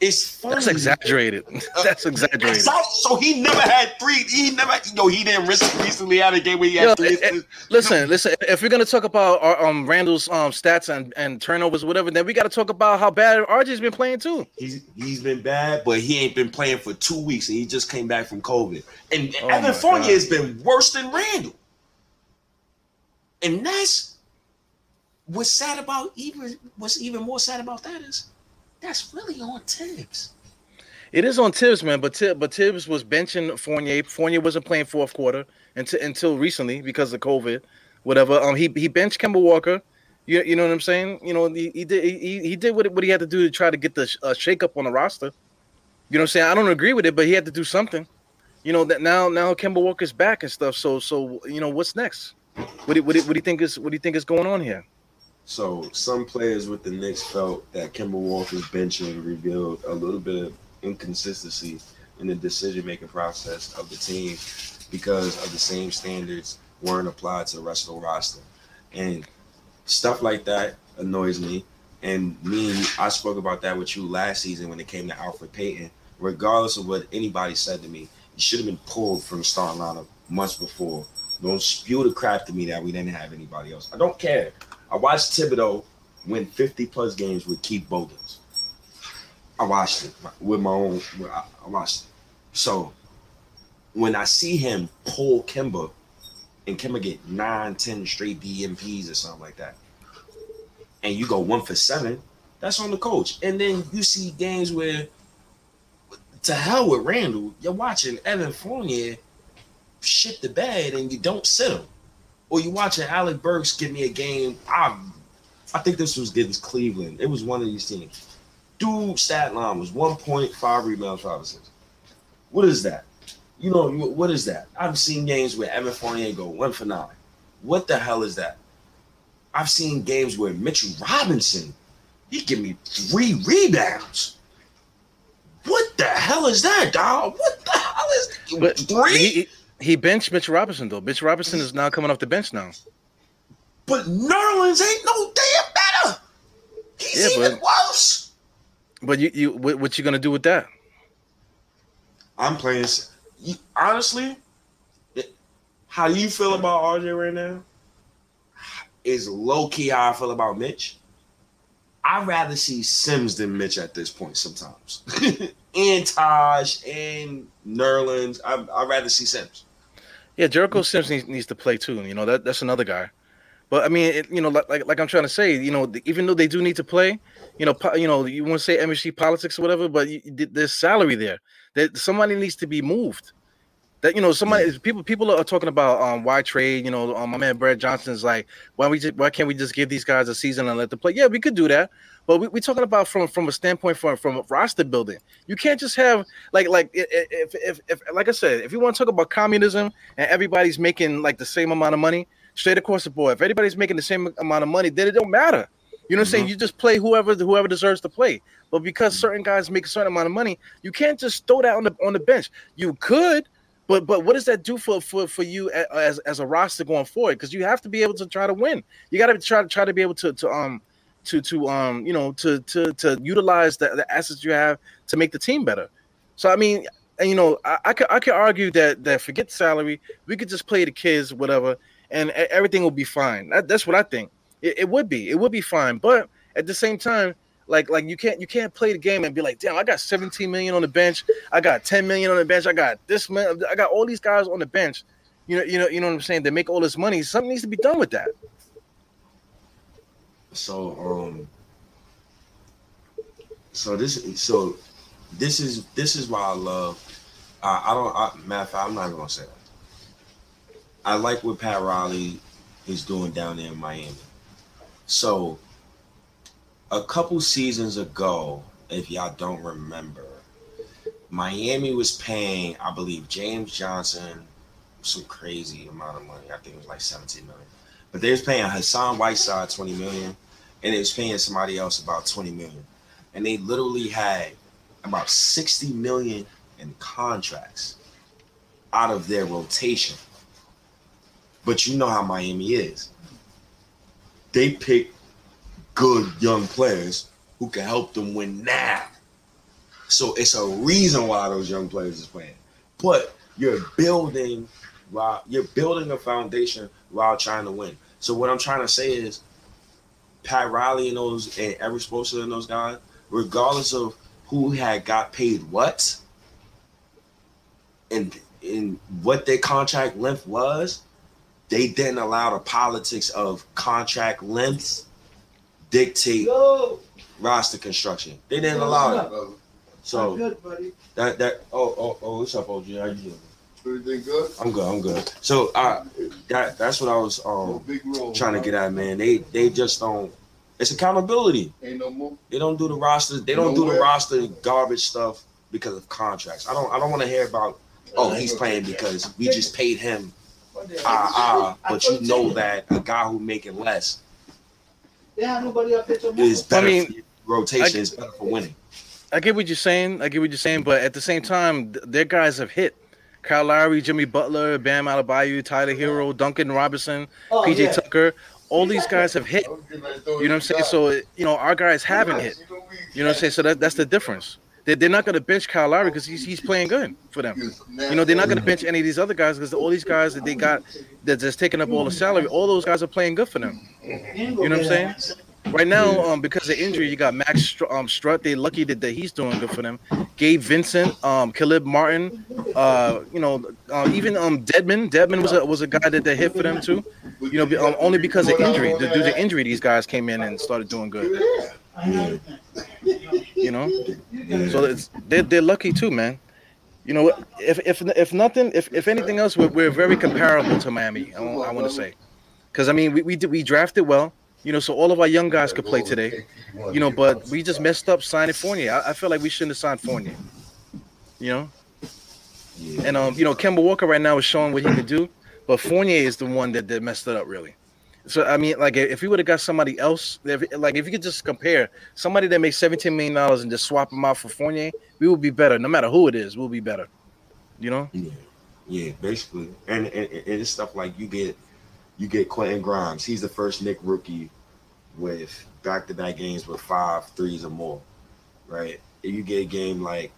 it's funny. (laughs) That's exaggerated. That's exaggerated. So he never had three. He never. You know, he didn't recently had a game where he had Yo, three. It, it, listen, listen. If we're gonna talk about our, um Randle's um stats and, and turnovers, whatever, then we got to talk about how bad RJ's been playing too. He's he's been bad, but he ain't been playing for two weeks, and he just came back from COVID. And oh Evan Fournier has been worse than Randle. And that's what's sad about even what's even more sad about that is that's really on Thibs. It is on Thibs, man, but Thibs, but Thibs was benching Fournier. Fournier wasn't playing fourth quarter until until recently because of COVID, whatever. Um, he he benched Kemba Walker. You, you know what I'm saying? You know, he, he did he, he did what, what he had to do to try to get the uh, shake up on the roster. You know what I'm saying? I don't agree with it, but he had to do something. You know that now now Kemba Walker's back and stuff. So so you know what's next? What do, what, do, what do you think is what do you think is going on here? So some players with the Knicks felt that Kemba Walker's benching revealed a little bit of inconsistency in the decision making process of the team because of the same standards weren't applied to the rest of the roster. And stuff like that annoys me. And me, I spoke about that with you last season when it came to Elfrid Payton. Regardless of what anybody said to me, he should have been pulled from the starting lineup months before don't spew the crap to me that we didn't have anybody else. I don't care. I watched Thibodeau win 50 plus games with Keith Bogans. I watched it with my own. I watched it. So when I see him pull Kemba and Kemba get nine, 10 straight DNPs or something like that, and you go one for seven, that's on the coach. And then you see games where, to hell with Randle, you're watching Evan Fournier shit the bed and you don't sit him. Or you watching Alec Burks give me a game. I I think this was against Cleveland. It was one of these teams. Dude, stat line was 1.5 rebounds, five assists. What is that? You know, what is that? I've seen games where Evan Fournier go one for nine. What the hell is that? I've seen games where Mitchell Robinson, he give me three rebounds. What the hell is that, dog? What the hell is but three? He, he benched Mitch Robinson though. Mitch Robinson is now coming off the bench now. But Nerlens ain't no damn better. He's yeah, even but, worse. But you, you, what, what you gonna do with that? I'm playing. You, honestly, how you feel about RJ right now is low key how I feel about Mitch. I'd rather see Sims than Mitch at this point sometimes. (laughs) and Taj and Nerlens. I'd, I'd rather see Sims. Yeah, Jericho Sims needs, needs to play too. You know that that's another guy. But I mean, it, you know, like, like like I'm trying to say, you know, even though they do need to play, you know, po- you know, you want to say MSG politics or whatever, but you, there's salary there. That somebody needs to be moved. That you know, somebody people people are talking about um why trade. You know, um, my man Brad Johnson's like, why we just, why can't we just give these guys a season and let them play? Yeah, we could do that. But we, are talking about from from a standpoint from from roster building. You can't just have like like if, if if like I said, if you want to talk about communism and everybody's making like the same amount of money straight across the board, if everybody's making the same amount of money, then it don't matter. You know what I'm mm-hmm. saying? You just play whoever whoever deserves to play. But because certain guys make a certain amount of money, you can't just throw that on the on the bench. You could, but but what does that do for for for you as as a roster going forward? Because you have to be able to try to win. You got to try to try to be able to to um to to um you know to to to utilize the, the assets you have to make the team better. So I mean, and you know, I, I could I could argue that that forget salary, we could just play the kids, whatever, and everything will be fine. That, that's what I think. It, it would be, it would be fine. But at the same time, like like you can't you can't play the game and be like, damn, I got 17 million on the bench, I got 10 million on the bench, I got this man, I got all these guys on the bench. You know, you know, you know what I'm saying? They make all this money. Something needs to be done with that. So um so this so this is this is why I love uh, I don't I, matter fact I'm not even gonna say that. I like what Pat Riley is doing down there in Miami. So a couple seasons ago, if y'all don't remember, Miami was paying, I believe, James Johnson some crazy amount of money. I think it was like 17 million. But they was paying Hassan Whiteside 20 million and it was paying somebody else about 20 million. And they literally had about 60 million in contracts out of their rotation. But you know how Miami is. They pick good young players who can help them win now. So it's a reason why those young players is playing. But you're building while you're building a foundation while trying to win. So what I'm trying to say is Pat Riley and those and Erik Spoelstra and those guys, regardless of who had got paid what and in what their contract length was, they didn't allow the politics of contract lengths dictate Yo. roster construction. They didn't Yo, allow it. So good, that that oh oh oh what's up, OG? How you doing? Everything good? I'm good. I'm good. So uh, that that's what I was um trying to get at, man. They they just don't. It's accountability. Ain't no more. They don't do the roster. They don't do the roster garbage stuff because of contracts. I don't. I don't want to hear about. Oh, he's playing because we just paid him. Ah ah. But you know that a guy who making less is better. I mean, rotation is better for winning. I get what you're saying. I get what you're saying, but at the same time, their guys have hit. Kyle Lowry, Jimmy Butler, Bam Adebayo, Tyler Herro, Duncan Robinson, oh, PJ yeah. Tucker. All these guys have hit. You know what I'm saying? So you know our guys haven't hit. You know what I'm saying? So that, that's the difference. They're, they're not going to bench Kyle Lowry because he's, he's playing good for them. You know they're not going to bench any of these other guys because all these guys that they got that just taking up all the salary. All those guys are playing good for them. You know what I'm saying? Right now, um, because of injury, you got Max um, Strus. They're lucky that, that he's doing good for them. Gabe Vincent, um, Caleb Martin, uh, you know, uh, even um, Dedmon. Dedmon was a was a guy that, they hit for them too. You know, um, only because of injury. Due to injury, these guys came in and started doing good. You know, so it's, they're they're lucky too, man. You know, if if if nothing, if if anything else, we're, we're very comparable to Miami. I, I want to say, because I mean, we we did, we drafted well. You know, so all of our young guys could play today. You know, but we just messed up signing Fournier. I, I feel like we shouldn't have signed Fournier. You know, and um, you know, Kemba Walker right now is showing what he can do, but Fournier is the one that, that messed it up really. So I mean, like if we would have got somebody else, if, like if you could just compare somebody that makes seventeen million dollars and just swap them out for Fournier, we would be better. No matter who it is, we'll be better. You know? Yeah, yeah, basically, and and, and it's stuff like you get you get Quentin Grimes. He's the first Knick rookie with back-to-back games with five threes or more, right? If you get a game like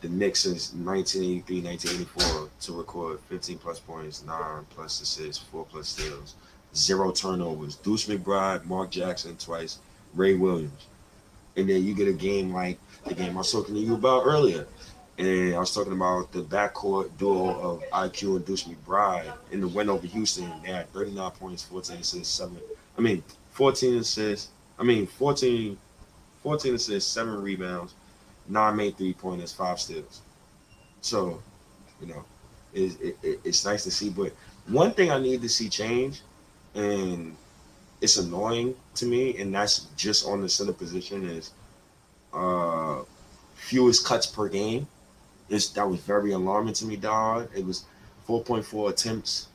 the Knicks since 1983, 1984 to record 15 plus points, nine plus assists, four plus steals, zero turnovers. Deuce McBride, Mark Jackson twice, Ray Williams. and then you get a game like the game I was talking to you about earlier. And I was talking about the backcourt duo of IQ and Deuce McBride in the win over Houston. They had 39 points, 14 assists, seven. I mean, 14 assists. I mean, 14, 14 assists, seven rebounds, nine made three pointers, five steals. So, you know, it, it, it's nice to see. But one thing I need to see change, and it's annoying to me, and that's just on the center position is uh fewest cuts per game. It's, that was very alarming to me, dog. It was 4.4 attempts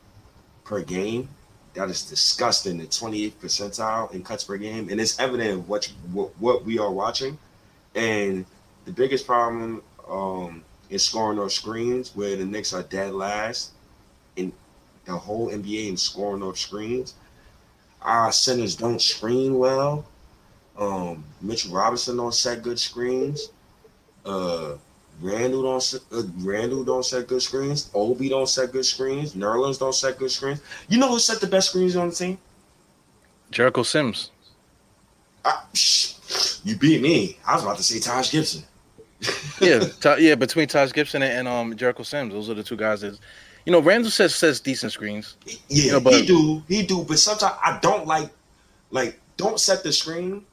per game. That is disgusting. The 28th percentile in cuts per game, and it's evident of what what, what we are watching. And the biggest problem um, is scoring off screens, where the Knicks are dead last in the whole NBA in scoring off screens. Our centers don't screen well. Um, Mitchell Robinson don't set good screens. Uh, Randle don't set, uh, Randle don't set good screens. Obi don't set good screens. Nerlens don't set good screens. You know who set the best screens on the team? Jericho Sims. I, (laughs) you beat me. I was about to say Taj Gibson. yeah, (laughs) yeah. Between Taj Gibson and, and, um Jericho Sims, those are the two guys that, you know, Randle says says decent screens. Yeah, you know, but, he do, he do. But sometimes I don't like, like, don't set the screen,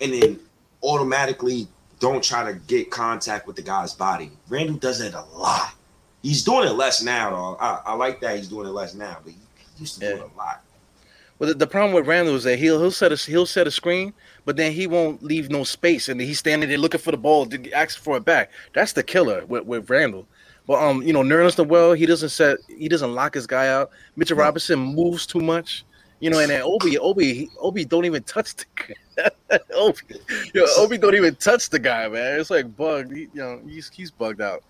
and then automatically don't try to get contact with the guy's body. Randle does it a lot. He's doing it less now, though. I, I like that he's doing it less now, but he used to yeah. do it a lot. Well, the, the, problem with Randle is that he'll he'll set a he'll set a screen, but then he won't leave no space, and he's standing there looking for the ball, to ask for it back. That's the killer with, with Randle. But um, you know, Nerlens the well, he doesn't set, he doesn't lock his guy out. Mitchell no. Robinson moves too much. You know, and then Obi, Obi, Obi don't even touch the (laughs) Obi. Yo, Obi don't even touch the guy, man. It's like bugged. He, you know, he's he's bugged out.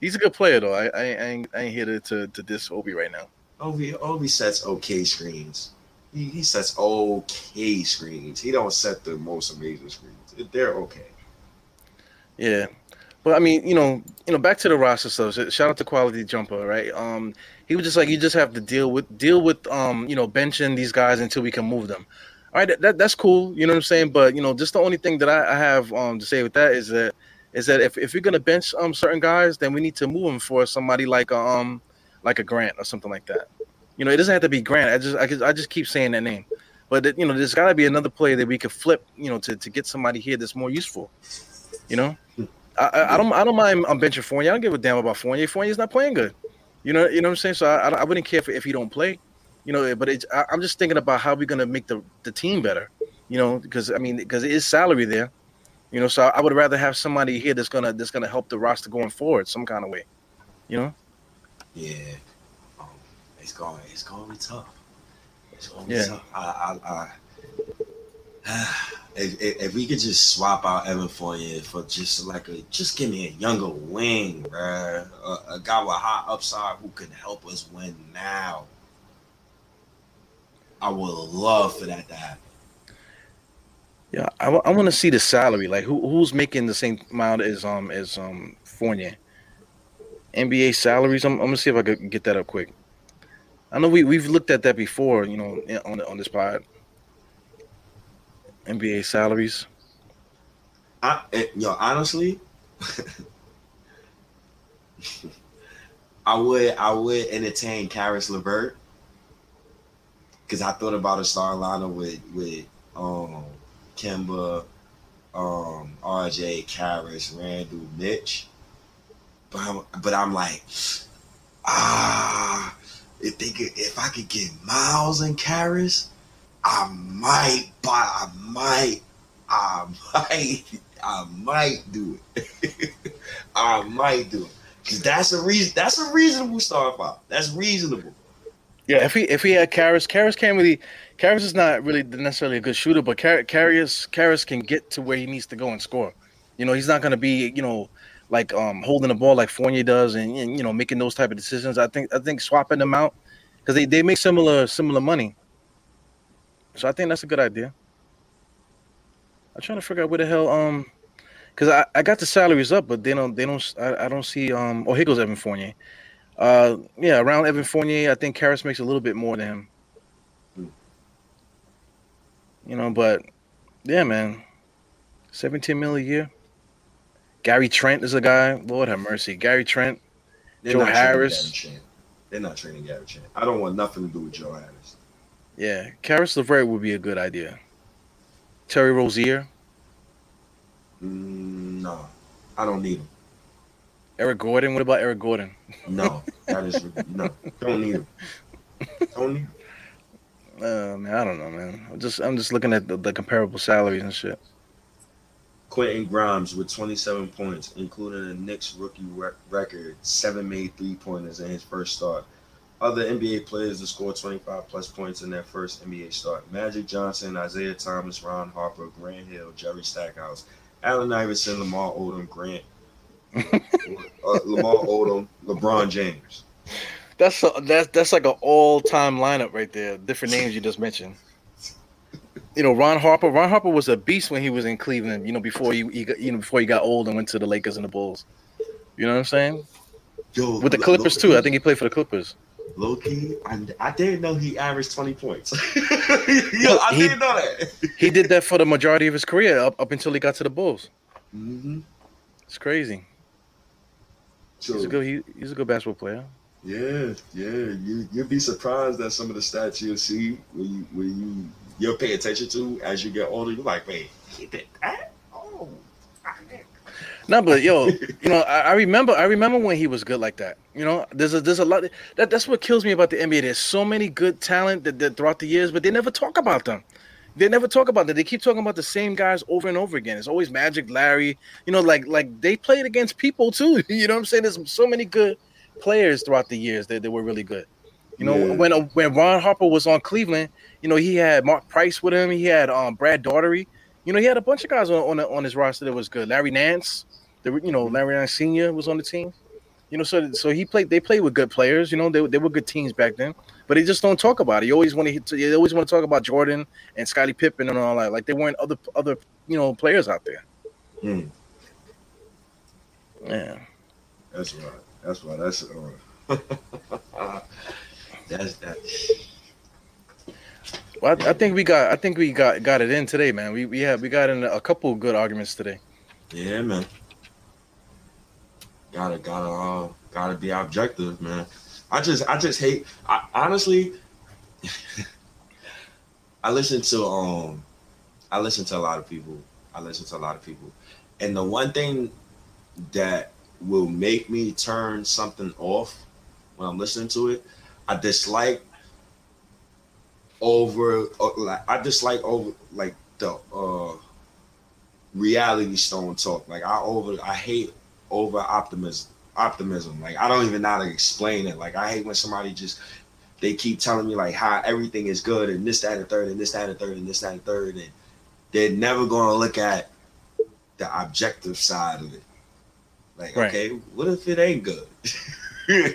He's a good player though. I I, I, ain't, I ain't here to, to to diss Obi right now. Obi Obi sets okay screens. He, he sets okay screens. He don't set the most amazing screens. They're okay. Yeah, but I mean, you know, you know, back to the roster stuff. Shout out to Quality Jumper, right? Um, he was just like, you just have to deal with deal with um, you know, benching these guys until we can move them. All right, that, that that's cool. You know what I'm saying? But you know, just the only thing that I, I have um to say with that is that is that if, if you're gonna bench um certain guys, then we need to move them for somebody like a, um like a Grant or something like that. You know, it doesn't have to be Grant. I just I just, I just keep saying that name. But you know, there's got to be another player that we could flip. You know, to, to get somebody here that's more useful. You know. I, I, don't I don't mind I'm benching Fournier. I don't give a damn about Fournier. Fournier's not playing good. You know, you know what I'm saying? So I, I wouldn't care if, if he don't play. You know, but it's, I, am just thinking about how we're gonna make the, the team better. You know, because I mean, because it is salary there. You know, so I would rather have somebody here that's gonna that's gonna help the roster going forward some kind of way. You know. Yeah, um, it's going it's going to be tough. It's going to be yeah. tough. I, I, I (sighs) if, if, we could just swap out Evan Fournier for just like a just give me a younger wing, bruh. A, a guy with high upside who can help us win now. I would love for that to happen. Yeah, I, w- I want to see the salary. Like who who's making the same amount as um as um Fournier? NBA salaries. I'm, I'm gonna see if I could get that up quick. I know we we've looked at that before, you know, on on this pod. NBA salaries? I, eh, yo, honestly, (laughs) I would I would entertain Caris LeVert because I thought about a star lineup with with um Kemba, um RJ, Caris, Randle, Mitch. But I'm but I'm like, ah, if they could if I could get Miles and Caris, I might buy, I might, I might, I might do it. (laughs) I might do it. Cause that's a reason. That's a reasonable star five. That's reasonable. Yeah, if he if he had Caris, Caris can't really. Caris is not really necessarily a good shooter, but Caris Caris can get to where he needs to go and score. You know, he's not going to be you know like um holding the ball like Fournier does, and, and you know making those type of decisions. I think I think swapping them out because they, they make similar similar money. So I think that's a good idea. I'm trying to figure out where the hell um because I, I got the salaries up, but they don't they don't I, I don't see um oh here goes Evan Fournier. Uh yeah, around Evan Fournier, I think Caris makes a little bit more than him. You know, but yeah, man. 17 mil a year. Gary Trent is a guy. Lord have mercy. Gary Trent. They're Joe Harris. They're not trading Gary Trent. I don't want nothing to do with Joe Harris. Yeah. Caris LeVert would be a good idea. Terry Rozier. Mm, no, I don't need him. Eric Gordon. What about Eric Gordon? No, that is no. Don't need him. Don't need him. (laughs) Uh, man, I don't know, man. I'm just I'm just looking at the, the comparable salaries and shit. Quentin Grimes with 27 points, including a Knicks rookie rec- record, seven made three pointers in his first start. Other NBA players to score 25 plus points in their first NBA start: Magic Johnson, Isaiah Thomas, Ron Harper, Grant Hill, Jerry Stackhouse, Allen Iverson, Lamar Odom, Grant, (laughs) uh, Lamar Odom, LeBron James. That's a, that's that's like an all time lineup right there. Different names you just mentioned. You know, Ron Harper. Ron Harper was a beast when he was in Cleveland. You know, before he, he got, you know before he got old and went to the Lakers and the Bulls. You know what I'm saying? Yo, With the Clippers too. I think he played for the Clippers. Low key, I, I didn't know he averaged 20 points. (laughs) Yo, I He- didn't know that. He did that for the majority of his career up, up until he got to the Bulls. Mm-hmm. It's crazy. He's a good he, he's a good basketball player. Yeah, yeah. You you'll be surprised at some of the stats you'll see when you when you you'll pay attention to as you get older. You're like, wait, he did that? No, but yo, you know, I, I remember, I remember when he was good like that. You know, there's a, there's a lot that that's what kills me about the NBA. There's so many good talent that, that throughout the years, but they never talk about them. They never talk about that. They keep talking about the same guys over and over again. It's always Magic, Larry. You know, like like they played against people too. (laughs) You know what I'm saying? There's so many good players throughout the years that, that were really good. You know, Yeah. when when Ron Harper was on Cleveland, you know, he had Mark Price with him. He had um Brad Daugherty. You know, he had a bunch of guys on on, on his roster that was good. Larry Nance, the you know Larry Nance Senior was on the team. You know, so so he played. They played with good players. You know, they, they were good teams back then. But they just don't talk about it. You always want to. They always want to talk about Jordan and Scottie Pippen and all that. Like they weren't other other you know players out there. Hmm. Yeah. That's right. That's right. That's uh, (laughs) that's that. Well, I, I think we got. I think we got got it in today, man. We we have we got in a couple good arguments today. Yeah, man. Gotta gotta uh, gotta be objective, man. I just I just hate. I honestly, (laughs) I listen to um, I listen to a lot of people. I listen to a lot of people, and the one thing that will make me turn something off when I'm listening to it, I dislike over uh, like I dislike over like the uh reality stone talk. Like I over I hate over optimism. Optimism. Like I don't even know how to explain it. Like I hate when somebody just they keep telling me like how everything is good and this, that, and third, and this, that, and third, and this, that, and third, and they're never gonna look at the objective side of it. Like, Right. okay, what if it ain't good? (laughs) (laughs)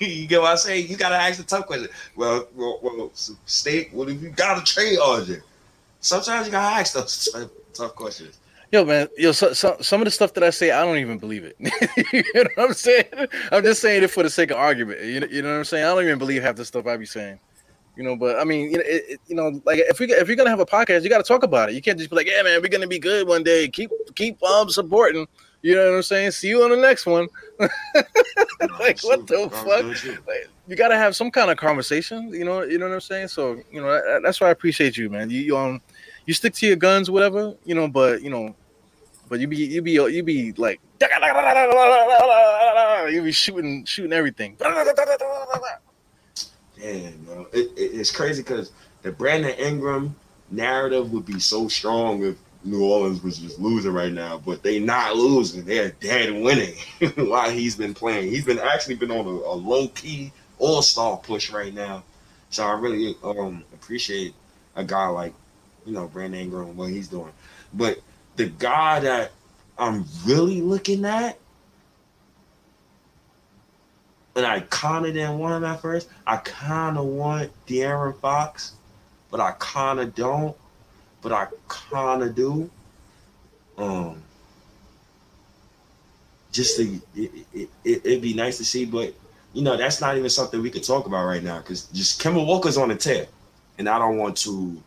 You get what I say? You gotta ask the tough question. Well, well, well state. What if you got to trade RJ? Sometimes you gotta ask those (laughs) tough questions. Yo, man, yo, so, so, some of the stuff that I say, I don't even believe it. (laughs) you know what I'm saying? I'm just saying it for the sake of argument. You know, you know what I'm saying? I don't even believe half the stuff I be saying. You know, but I mean, you know, it, it- you know, like if we if you're gonna have a podcast, you got to talk about it. You can't just be like, "Yeah, man, we're gonna be good one day. Keep keep um supporting." You know what I'm saying? See you on the next one. (laughs) Like, what the fuck? Like, you got to have some kind of conversation. You know, you know what I'm saying? So, you know, that, that's why I appreciate you, man. You, you um, you stick to your guns, whatever. You know, but you know, but you be you be you be like you be shooting shooting everything. Damn, bro. It, it, it's crazy because the Brandon Ingram narrative would be so strong if New Orleans was just losing right now, but they not losing. They're dead winning (laughs) while he's been playing. He's been actually been on a, a low key all star push right now. So I really um appreciate a guy like you know Brandon Ingram and what he's doing. But the guy that I'm really looking at and I kind of didn't want him at first. I kind of want De'Aaron Fox, but I kind of don't. But I kind of do. Um, just to it, it, it, it'd be nice to see, but you know that's not even something we could talk about right now because just Kemba Walker's on the tear, and I don't want to.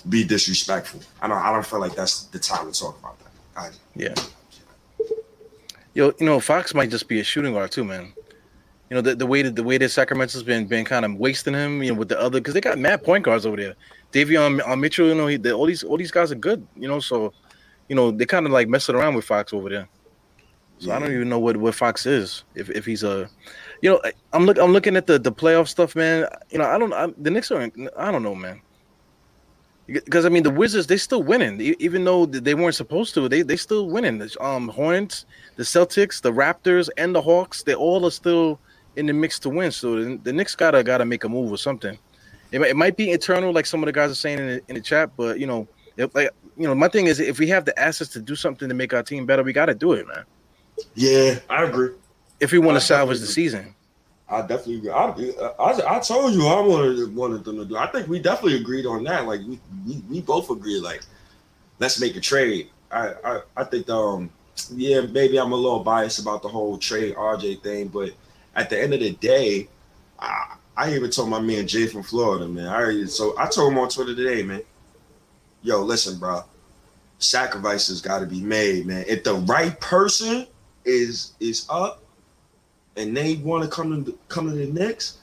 Be disrespectful. I don't I don't feel like that's the time to talk about that. I, yeah. Yo, you know, Fox might just be a shooting guard too, man. You know, the, the way that the way that Sacramento's been been kind of wasting him, you know, with the other because they got mad point guards over there. Davion uh, Mitchell, you know, he, the, all these all these guys are good, you know, so you know they kind of like messing around with Fox over there. So yeah. I don't even know what, what Fox is if, if he's a, you know, I'm look I'm looking at the the playoff stuff, man. You know, I don't I, the Knicks are I don't know, man. Because I mean, the Wizards they still winning, even though they weren't supposed to. They they still winning. The um, Hornets, the Celtics, the Raptors, and the Hawks. They all are still in the mix to win. So the, the Knicks gotta gotta make a move or something. It, it might be internal, like some of the guys are saying in the, in the chat, but you know, if, like you know, my thing is if we have the assets to do something to make our team better, we got to do it, man. Yeah, I agree. If we want to salvage the season, I definitely. I, I, I told you I wanted wanted them to do. I think we definitely agreed on that. Like we we, we both agreed. Like let's make a trade. I I, I think um yeah maybe I'm a little biased about the whole trade RJ thing, but at the end of the day, I, I even told my man Jay from Florida, man. I so I told him on Twitter today, man. Yo, listen, bro. Sacrifices got to be made, man. If the right person is is up and they want to come to come to the Knicks,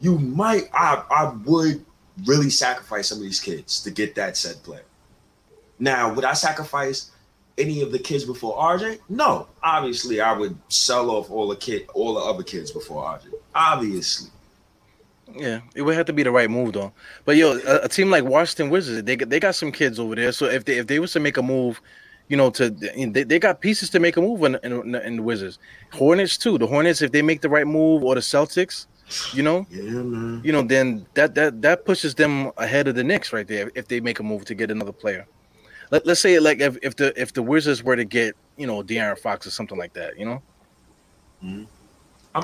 you might I I would really sacrifice some of these kids to get that said player. Now, would I sacrifice any of the kids before RJ? No. Obviously, I would sell off all the kid all the other kids before RJ. Obviously. Yeah, it would have to be the right move though. But yo, a, a team like Washington Wizards, they they got some kids over there. So if they if they was to make a move you know, to they, they got pieces to make a move in, in, in, the Wizards. Hornets too. The Hornets, if they make the right move, or the Celtics, you know, yeah, man. you know, then that that that pushes them ahead of the Knicks right there if they make a move to get another player. Let, let's say like if, if the if the Wizards were to get you know De'Aaron Fox or something like that, you know, mm-hmm.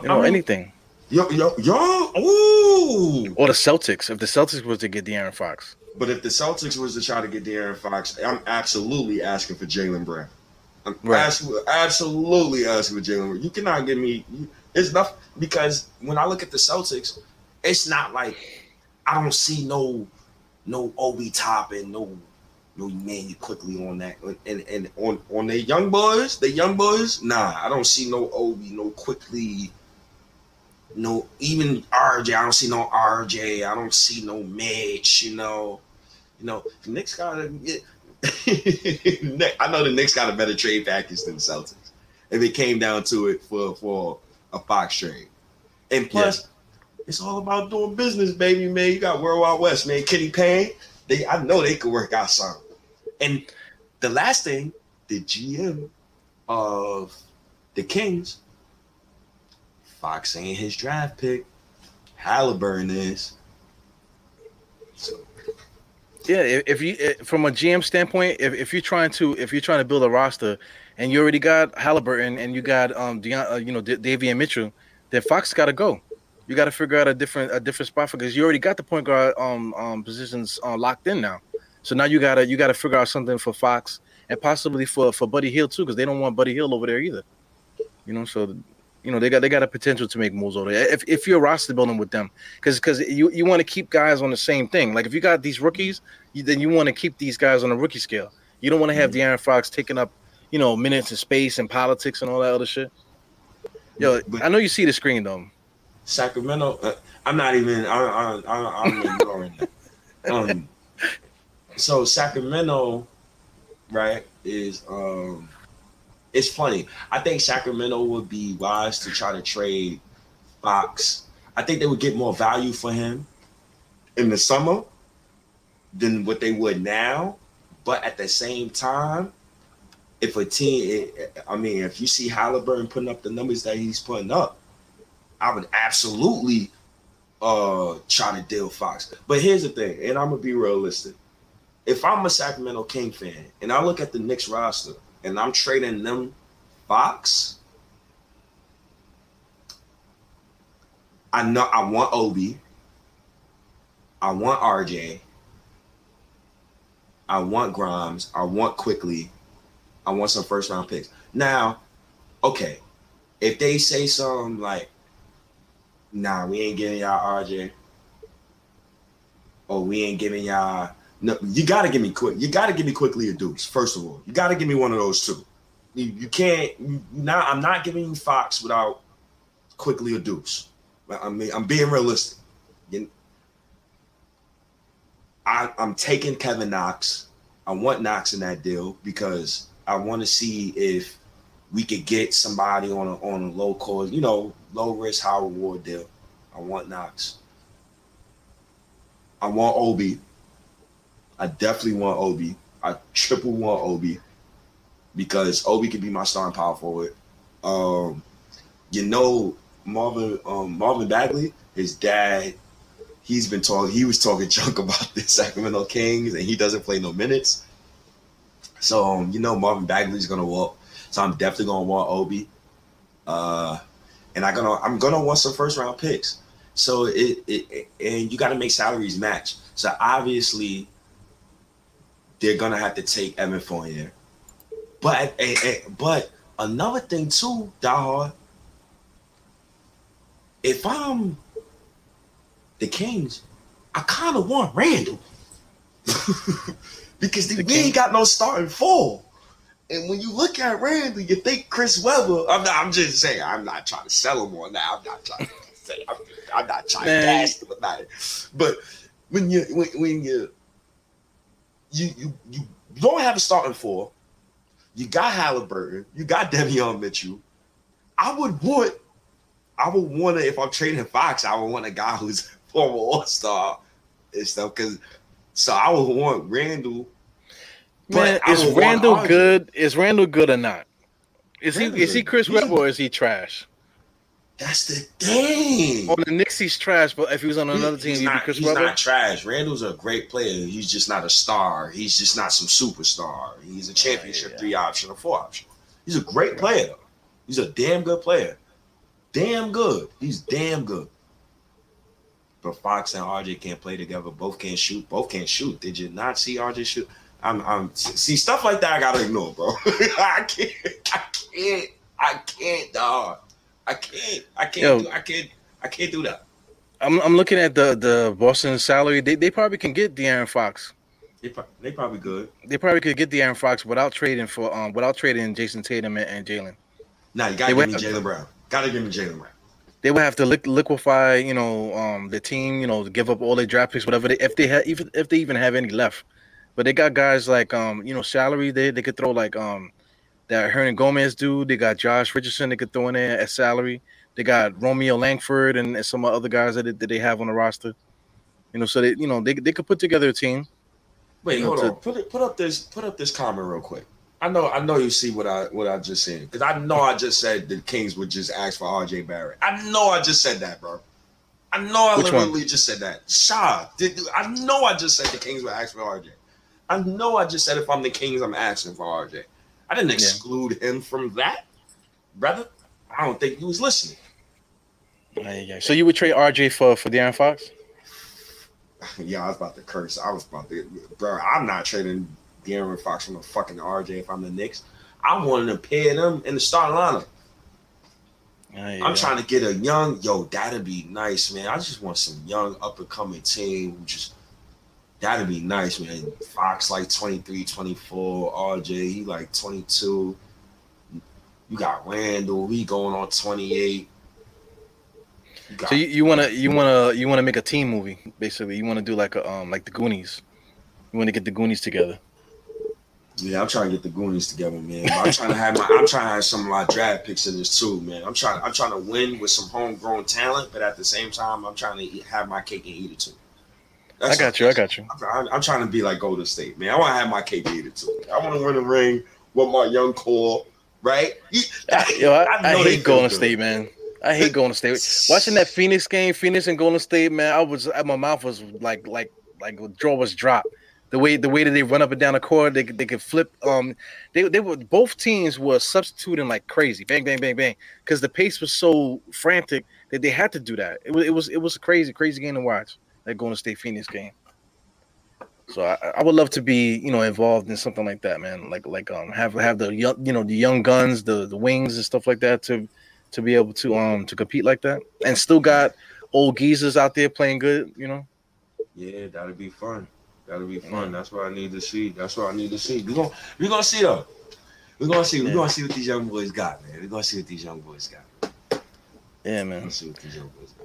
you know I mean, anything. Yo, yo, yo, ooh. Or the Celtics. If the Celtics was to get De'Aaron Fox. But if the Celtics was to try to get De'Aaron Fox, I'm absolutely asking for Jaylen Brown. I'm right. absolutely, absolutely asking for Jaylen Brown. You cannot give me. It's enough because when I look at the Celtics, it's not like I don't see no no Obi top and no no man you Quickley on that and and on on the young boys, the young boys. Nah, I don't see no Obi, no Quickley no even RJ. I don't see no RJ. I don't see no Mitch. You know, you know, the Knicks got a. (laughs) I know the Knicks got a better trade package than the Celtics. If it came down to it for for a Fox trade, and plus, yeah. it's all about doing business, baby, man. You got World Wide Wes, man. Kenny Payne, they I know they could work out something. And the last thing, the GM of the Kings Fox ain't his draft pick. Halliburton is. So. Yeah, if you from a GM standpoint, if, if you're trying to if you're trying to build a roster and you already got Halliburton and you got um uh, you know D- Davion Mitchell, then Fox got to go. You got to figure out a different a different spot because you already got the point guard um um positions uh, locked in now. So now you gotta you gotta figure out something for Fox and possibly for for Buddy Hield too because they don't want Buddy Hield over there either. You know, so you know they got they got a potential to make moves over. If, if you're roster building with them, because because you, you want to keep guys on the same thing. Like if you got these rookies, you, then you want to keep these guys on the rookie scale. You don't want to have mm-hmm. De'Aaron Fox taking up you know minutes and space and politics and all that other shit. Yo, but I know you see the screen though. Sacramento. Uh, I'm not even. I, I, I'm ignoring that. Um, so Sacramento, right, is um it's funny. I think Sacramento would be wise to try to trade Fox. I think they would get more value for him in the summer than what they would now. But at the same time, if a team, I mean, if you see Halliburton putting up the numbers that he's putting up, I would absolutely uh try to deal Fox. But here's the thing, and I'm gonna be realistic. If I'm a Sacramento King fan and I look at the Knicks roster, and I'm trading them Fox, I know I want Obi. I want RJ. I want Grimes. I want Quickley. I want some first round picks. Now, okay, if they say something like, nah, we ain't giving y'all RJ, or we ain't giving y'all No, you got to give me quick. You got to give me Quickley a deuce. First of all, you got to give me one of those two. You, you can't. You, not, I'm not giving you Fox without Quickley a deuce. I mean, I'm being realistic. You, I, I'm taking Kevin Knox. I want Knox in that deal because I want to see if we could get somebody on a on a low cost, you know, low risk, high reward deal. I want Knox. I want Obi. I definitely want Obi. I triple want Obi because Obi could be my starting power forward. Um, you know, Marvin um, Marvin Bagley, his dad, he's been talking. He was talking (laughs) junk about the Sacramento Kings, and he doesn't play no minutes. So um, you know, Marvin Bagley's gonna walk. So I'm definitely gonna want Obi. Uh, and I'm gonna I'm gonna want some first round picks. So it, it, it and you got to make salaries match. So obviously they're gonna have to take Evan Fournier. But eh, eh, eh, but another thing too, Dahar, if I'm the Kings, I kind of want Randle (laughs) because the we ain't got no starting four. And when you look at Randle, you think Chris Webber. I'm not. I'm just saying. I'm not trying to sell him on that. I'm not trying to say. I'm, I'm not trying Man. to cast him about it. But when you when, when you you you you don't have a starting four, you got Halliburton, you got Davion Mitchell. I would want. I would want to if I'm trading Fox. I would want a guy who's (laughs) former All Star and stuff. Because so I would want Randle Man, is Randle good? Is Randle good or not? Is Randle's he is he Chris Webber or is he trash? That's the thing. On the Knicks, he's trash, but if he was on another he, team, he'd not, be Chris he's Webber. He's not trash. Randle's a great player. He's just not a star. He's just not some superstar. He's a championship yeah, yeah. three option or four option. He's a great player. He's a damn good player. Damn good. He's damn good. But Fox and RJ can't play together. Both can't shoot. Both can't shoot. Did you not see RJ shoot? I'm, I'm see stuff like that. I gotta ignore, bro. (laughs) I can't, I can't, I can't, dog. I can't, I can't, Yo, do, I can't, I can't do that. I'm, I'm looking at the the Boston salary. They, they probably can get De'Aaron Fox. They, they probably good. They probably could get De'Aaron Fox without trading for um without trading Jayson Tatum and, and Jaylen. Nah, you gotta they give me Jaylen Brown. Gotta give me Jaylen Brown. They would have to liquefy, you know, um the team, you know, give up all their draft picks, whatever they if they have even if they even have any left. But they got guys like um, you know, salary. They they could throw like um that Hernangomez dude. They got Josh Richardson they could throw in there as salary. They got Romeo Langford and, and some other guys that, that they have on the roster. You know, so they you know they, they could put together a team. Wait, you know, hold to, on. Put it, put up this put up this comment real quick. I know I know you see what I what I just said because I know I just said the Kings would just ask for RJ Barrett. I know I just said that, bro. I know I Which literally one? just said that. Shaw, did I know I just said the Kings would ask for RJ. I know I just said if I'm the Kings, I'm asking for RJ. I didn't exclude yeah. him from that, brother. I don't think he was listening. You So you would trade RJ for for De'Aaron Fox? (sighs) yeah, I was about to curse. I was about to, bro. I'm not trading De'Aaron Fox from a fucking RJ if I'm the Knicks. I wanted to pair them in the starting lineup. I'm trying to get a young, yo, that'd be nice, man. I just want some young up and coming team who just That'd be nice, man. Fox like 23, 24. RJ, he like 22. You got Randle. he going on 28. You so you, you wanna you wanna you wanna make a team movie, basically. You wanna do like a um like the Goonies. You wanna get the Goonies together. Yeah, I'm trying to get the Goonies together, man. But I'm trying to have my I'm trying to have some of my draft picks in this too, man. I'm trying I'm trying to win with some homegrown talent, but at the same time, I'm trying to have my cake and eat it too. That's I got you. I got you. I'm, I'm, trying to be like Golden State, man. I want to have my cake eaten too. I want to win a ring with my young core, right? I, Yo, I, I, I hate Golden. State, man. I hate Golden State. Watching that Phoenix game, Phoenix and Golden State, man, I was my mouth was like like like jaw was dropped. The way the way that they run up and down the court, they they could flip. Um, they they were both teams were substituting like crazy, bang bang bang bang, because the pace was so frantic that they had to do that. It was it was it was a crazy crazy game to watch that Golden State Phoenix game. So I, I would love to be, you know, involved in something like that, man. Like like um have have the young, you know, the young guns, the the wings and stuff like that to to be able to um to compete like that, and still got old geezers out there playing good, you know. Yeah, that'd be fun. That'll be fun. That's what I need to see. That's what I need to see. We're gonna we're gonna see though. We're gonna see. We're gonna see what these young boys got, man. We're gonna see what these young boys got. Yeah, man. Let's see what these young boys got.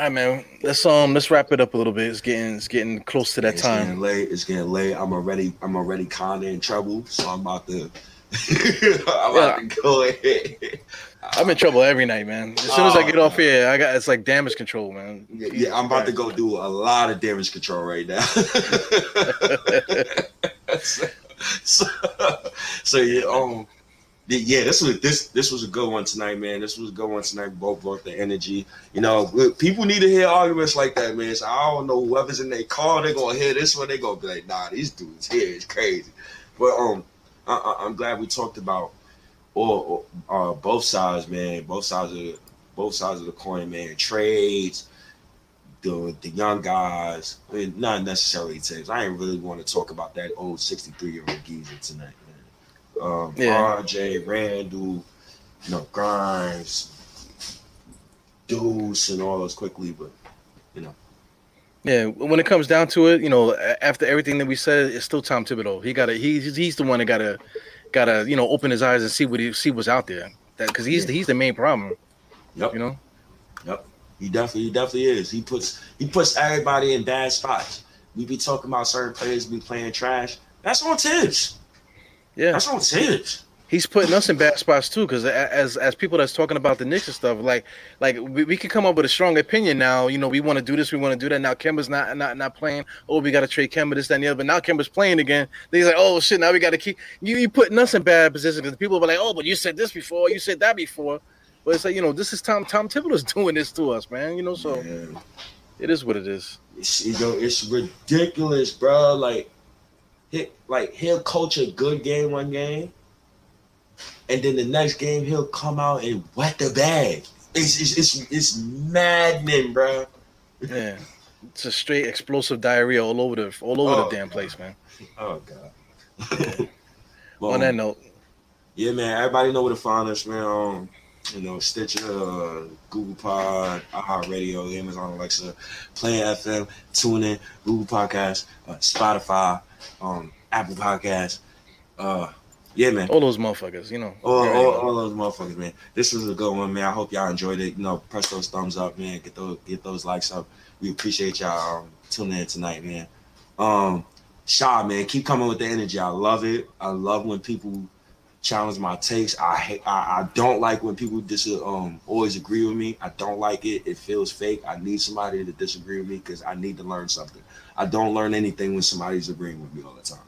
All right, man. Let's um let's wrap it up a little bit. It's getting it's getting close to that it's time. Getting late. It's getting late. I'm already I'm already kinda in trouble, so I'm about to (laughs) I'm about to go ahead. I'm in trouble every night, man. As soon as I get off oh, here, I got it's like damage control, man. Yeah, yeah I'm about to go do a lot of damage control right now. (laughs) (laughs) so, so, so yeah, um yeah, this was this this was a good one tonight, man. This was a good one tonight. Both brought the energy. You know, people need to hear arguments like that, man. So I don't know whoever's in their car, they're gonna hear this one. They're gonna be like, nah, these dudes here is crazy. But um, I, am glad we talked about or uh, both sides, man. Both sides of both sides of the coin, man. Trades, the the young guys, I mean, not necessarily teams. I ain't really want to talk about that old 63 year old geezer tonight um, yeah. RJ, Randle, you know, Grimes, Deuce, and all those Quickley, but you know. Yeah, when it comes down to it, you know, after everything that we said, it's still Tom Thibodeau. He gotta, he's he's the one that gotta, gotta, you know, open his eyes and see what he see what's out there. That because he's yeah. he's the main problem. Yep. You know. Yep. He definitely, he definitely is. He puts he puts everybody in bad spots. We be talking about certain players be playing trash. That's on Thibs. Yeah, that's what it. He's putting us in bad spots too, because as as people that's talking about the Knicks and stuff, like like we, we can come up with a strong opinion now. You know, we want to do this, we want to do that. Now Kemba's not not not playing. Oh, we got to trade Kemba this, that, and the other. But now Kemba's playing again. He's like, oh shit, now we got to keep you. You putting us in bad position because people are like, oh, but you said this before, you said that before. But it's like you know, this is Tom Tom Thibodeau's (laughs) doing this to us, man. You know, so it is what it is. It's, you know, it's ridiculous, bro. Like he like he'll coach a good game one game, and then the next game he'll come out and wet the bag. It's it's it's, it's maddening, bro. Yeah, it's a straight explosive diarrhea all over the all over oh, the damn place, man. Oh god. well, On that note, yeah, man. Everybody know where to find us, man. Um, you know, Stitcher, uh, Google Pod, Aha iHeartRadio, Amazon Alexa, Player FM, TuneIn, Google Podcast, uh, Spotify, um, Apple Podcasts. Uh, yeah, man. All those motherfuckers, you know. All, all, all, those motherfuckers, man. This was a good one, man. I hope y'all enjoyed it. You know, press those thumbs up, man. Get those get those likes up. We appreciate y'all um, tuning in tonight, man. Um, Shaw, man, keep coming with the energy. I love it. I love when people challenge my takes. I hate. I, I don't like when people dis um always agree with me. I don't like it. It feels fake. I need somebody to disagree with me because I need to learn something. I don't learn anything when somebody's agreeing with me all the time.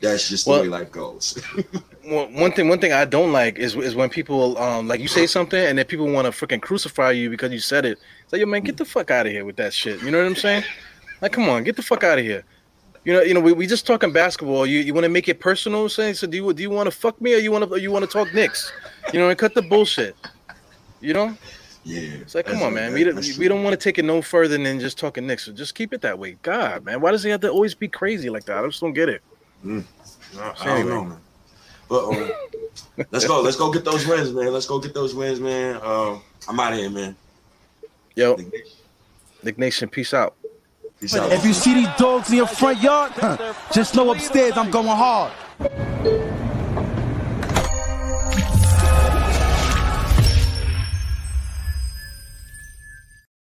That's just the well, way life goes. (laughs) one thing, one thing I don't like is is when people um like you say something and then people want to freaking crucify you because you said it. It's like, yo, man, get the fuck out of here with that shit. You know what I'm saying? Like, come on, get the fuck out of here. You know, you know, we, we just talking basketball. You you want to make it personal, saying so? Do you do you want to fuck me or you want to you want to talk Knicks? You know, and cut the bullshit. You know. Yeah. It's like, come on, man. we don't we don't want to take it no further than just talking Knicks. So just keep it that way. God, man, why does he have to always be crazy like that? I just don't get it. Mm. I, I don't know, man. But um, (laughs) let's go. Let's go get those wins, man. Let's go get those wins, man. Um, I'm out of here, man. Yo, Knick Nation, peace out. If you see these dogs in your front yard, (laughs) just know upstairs I'm going hard.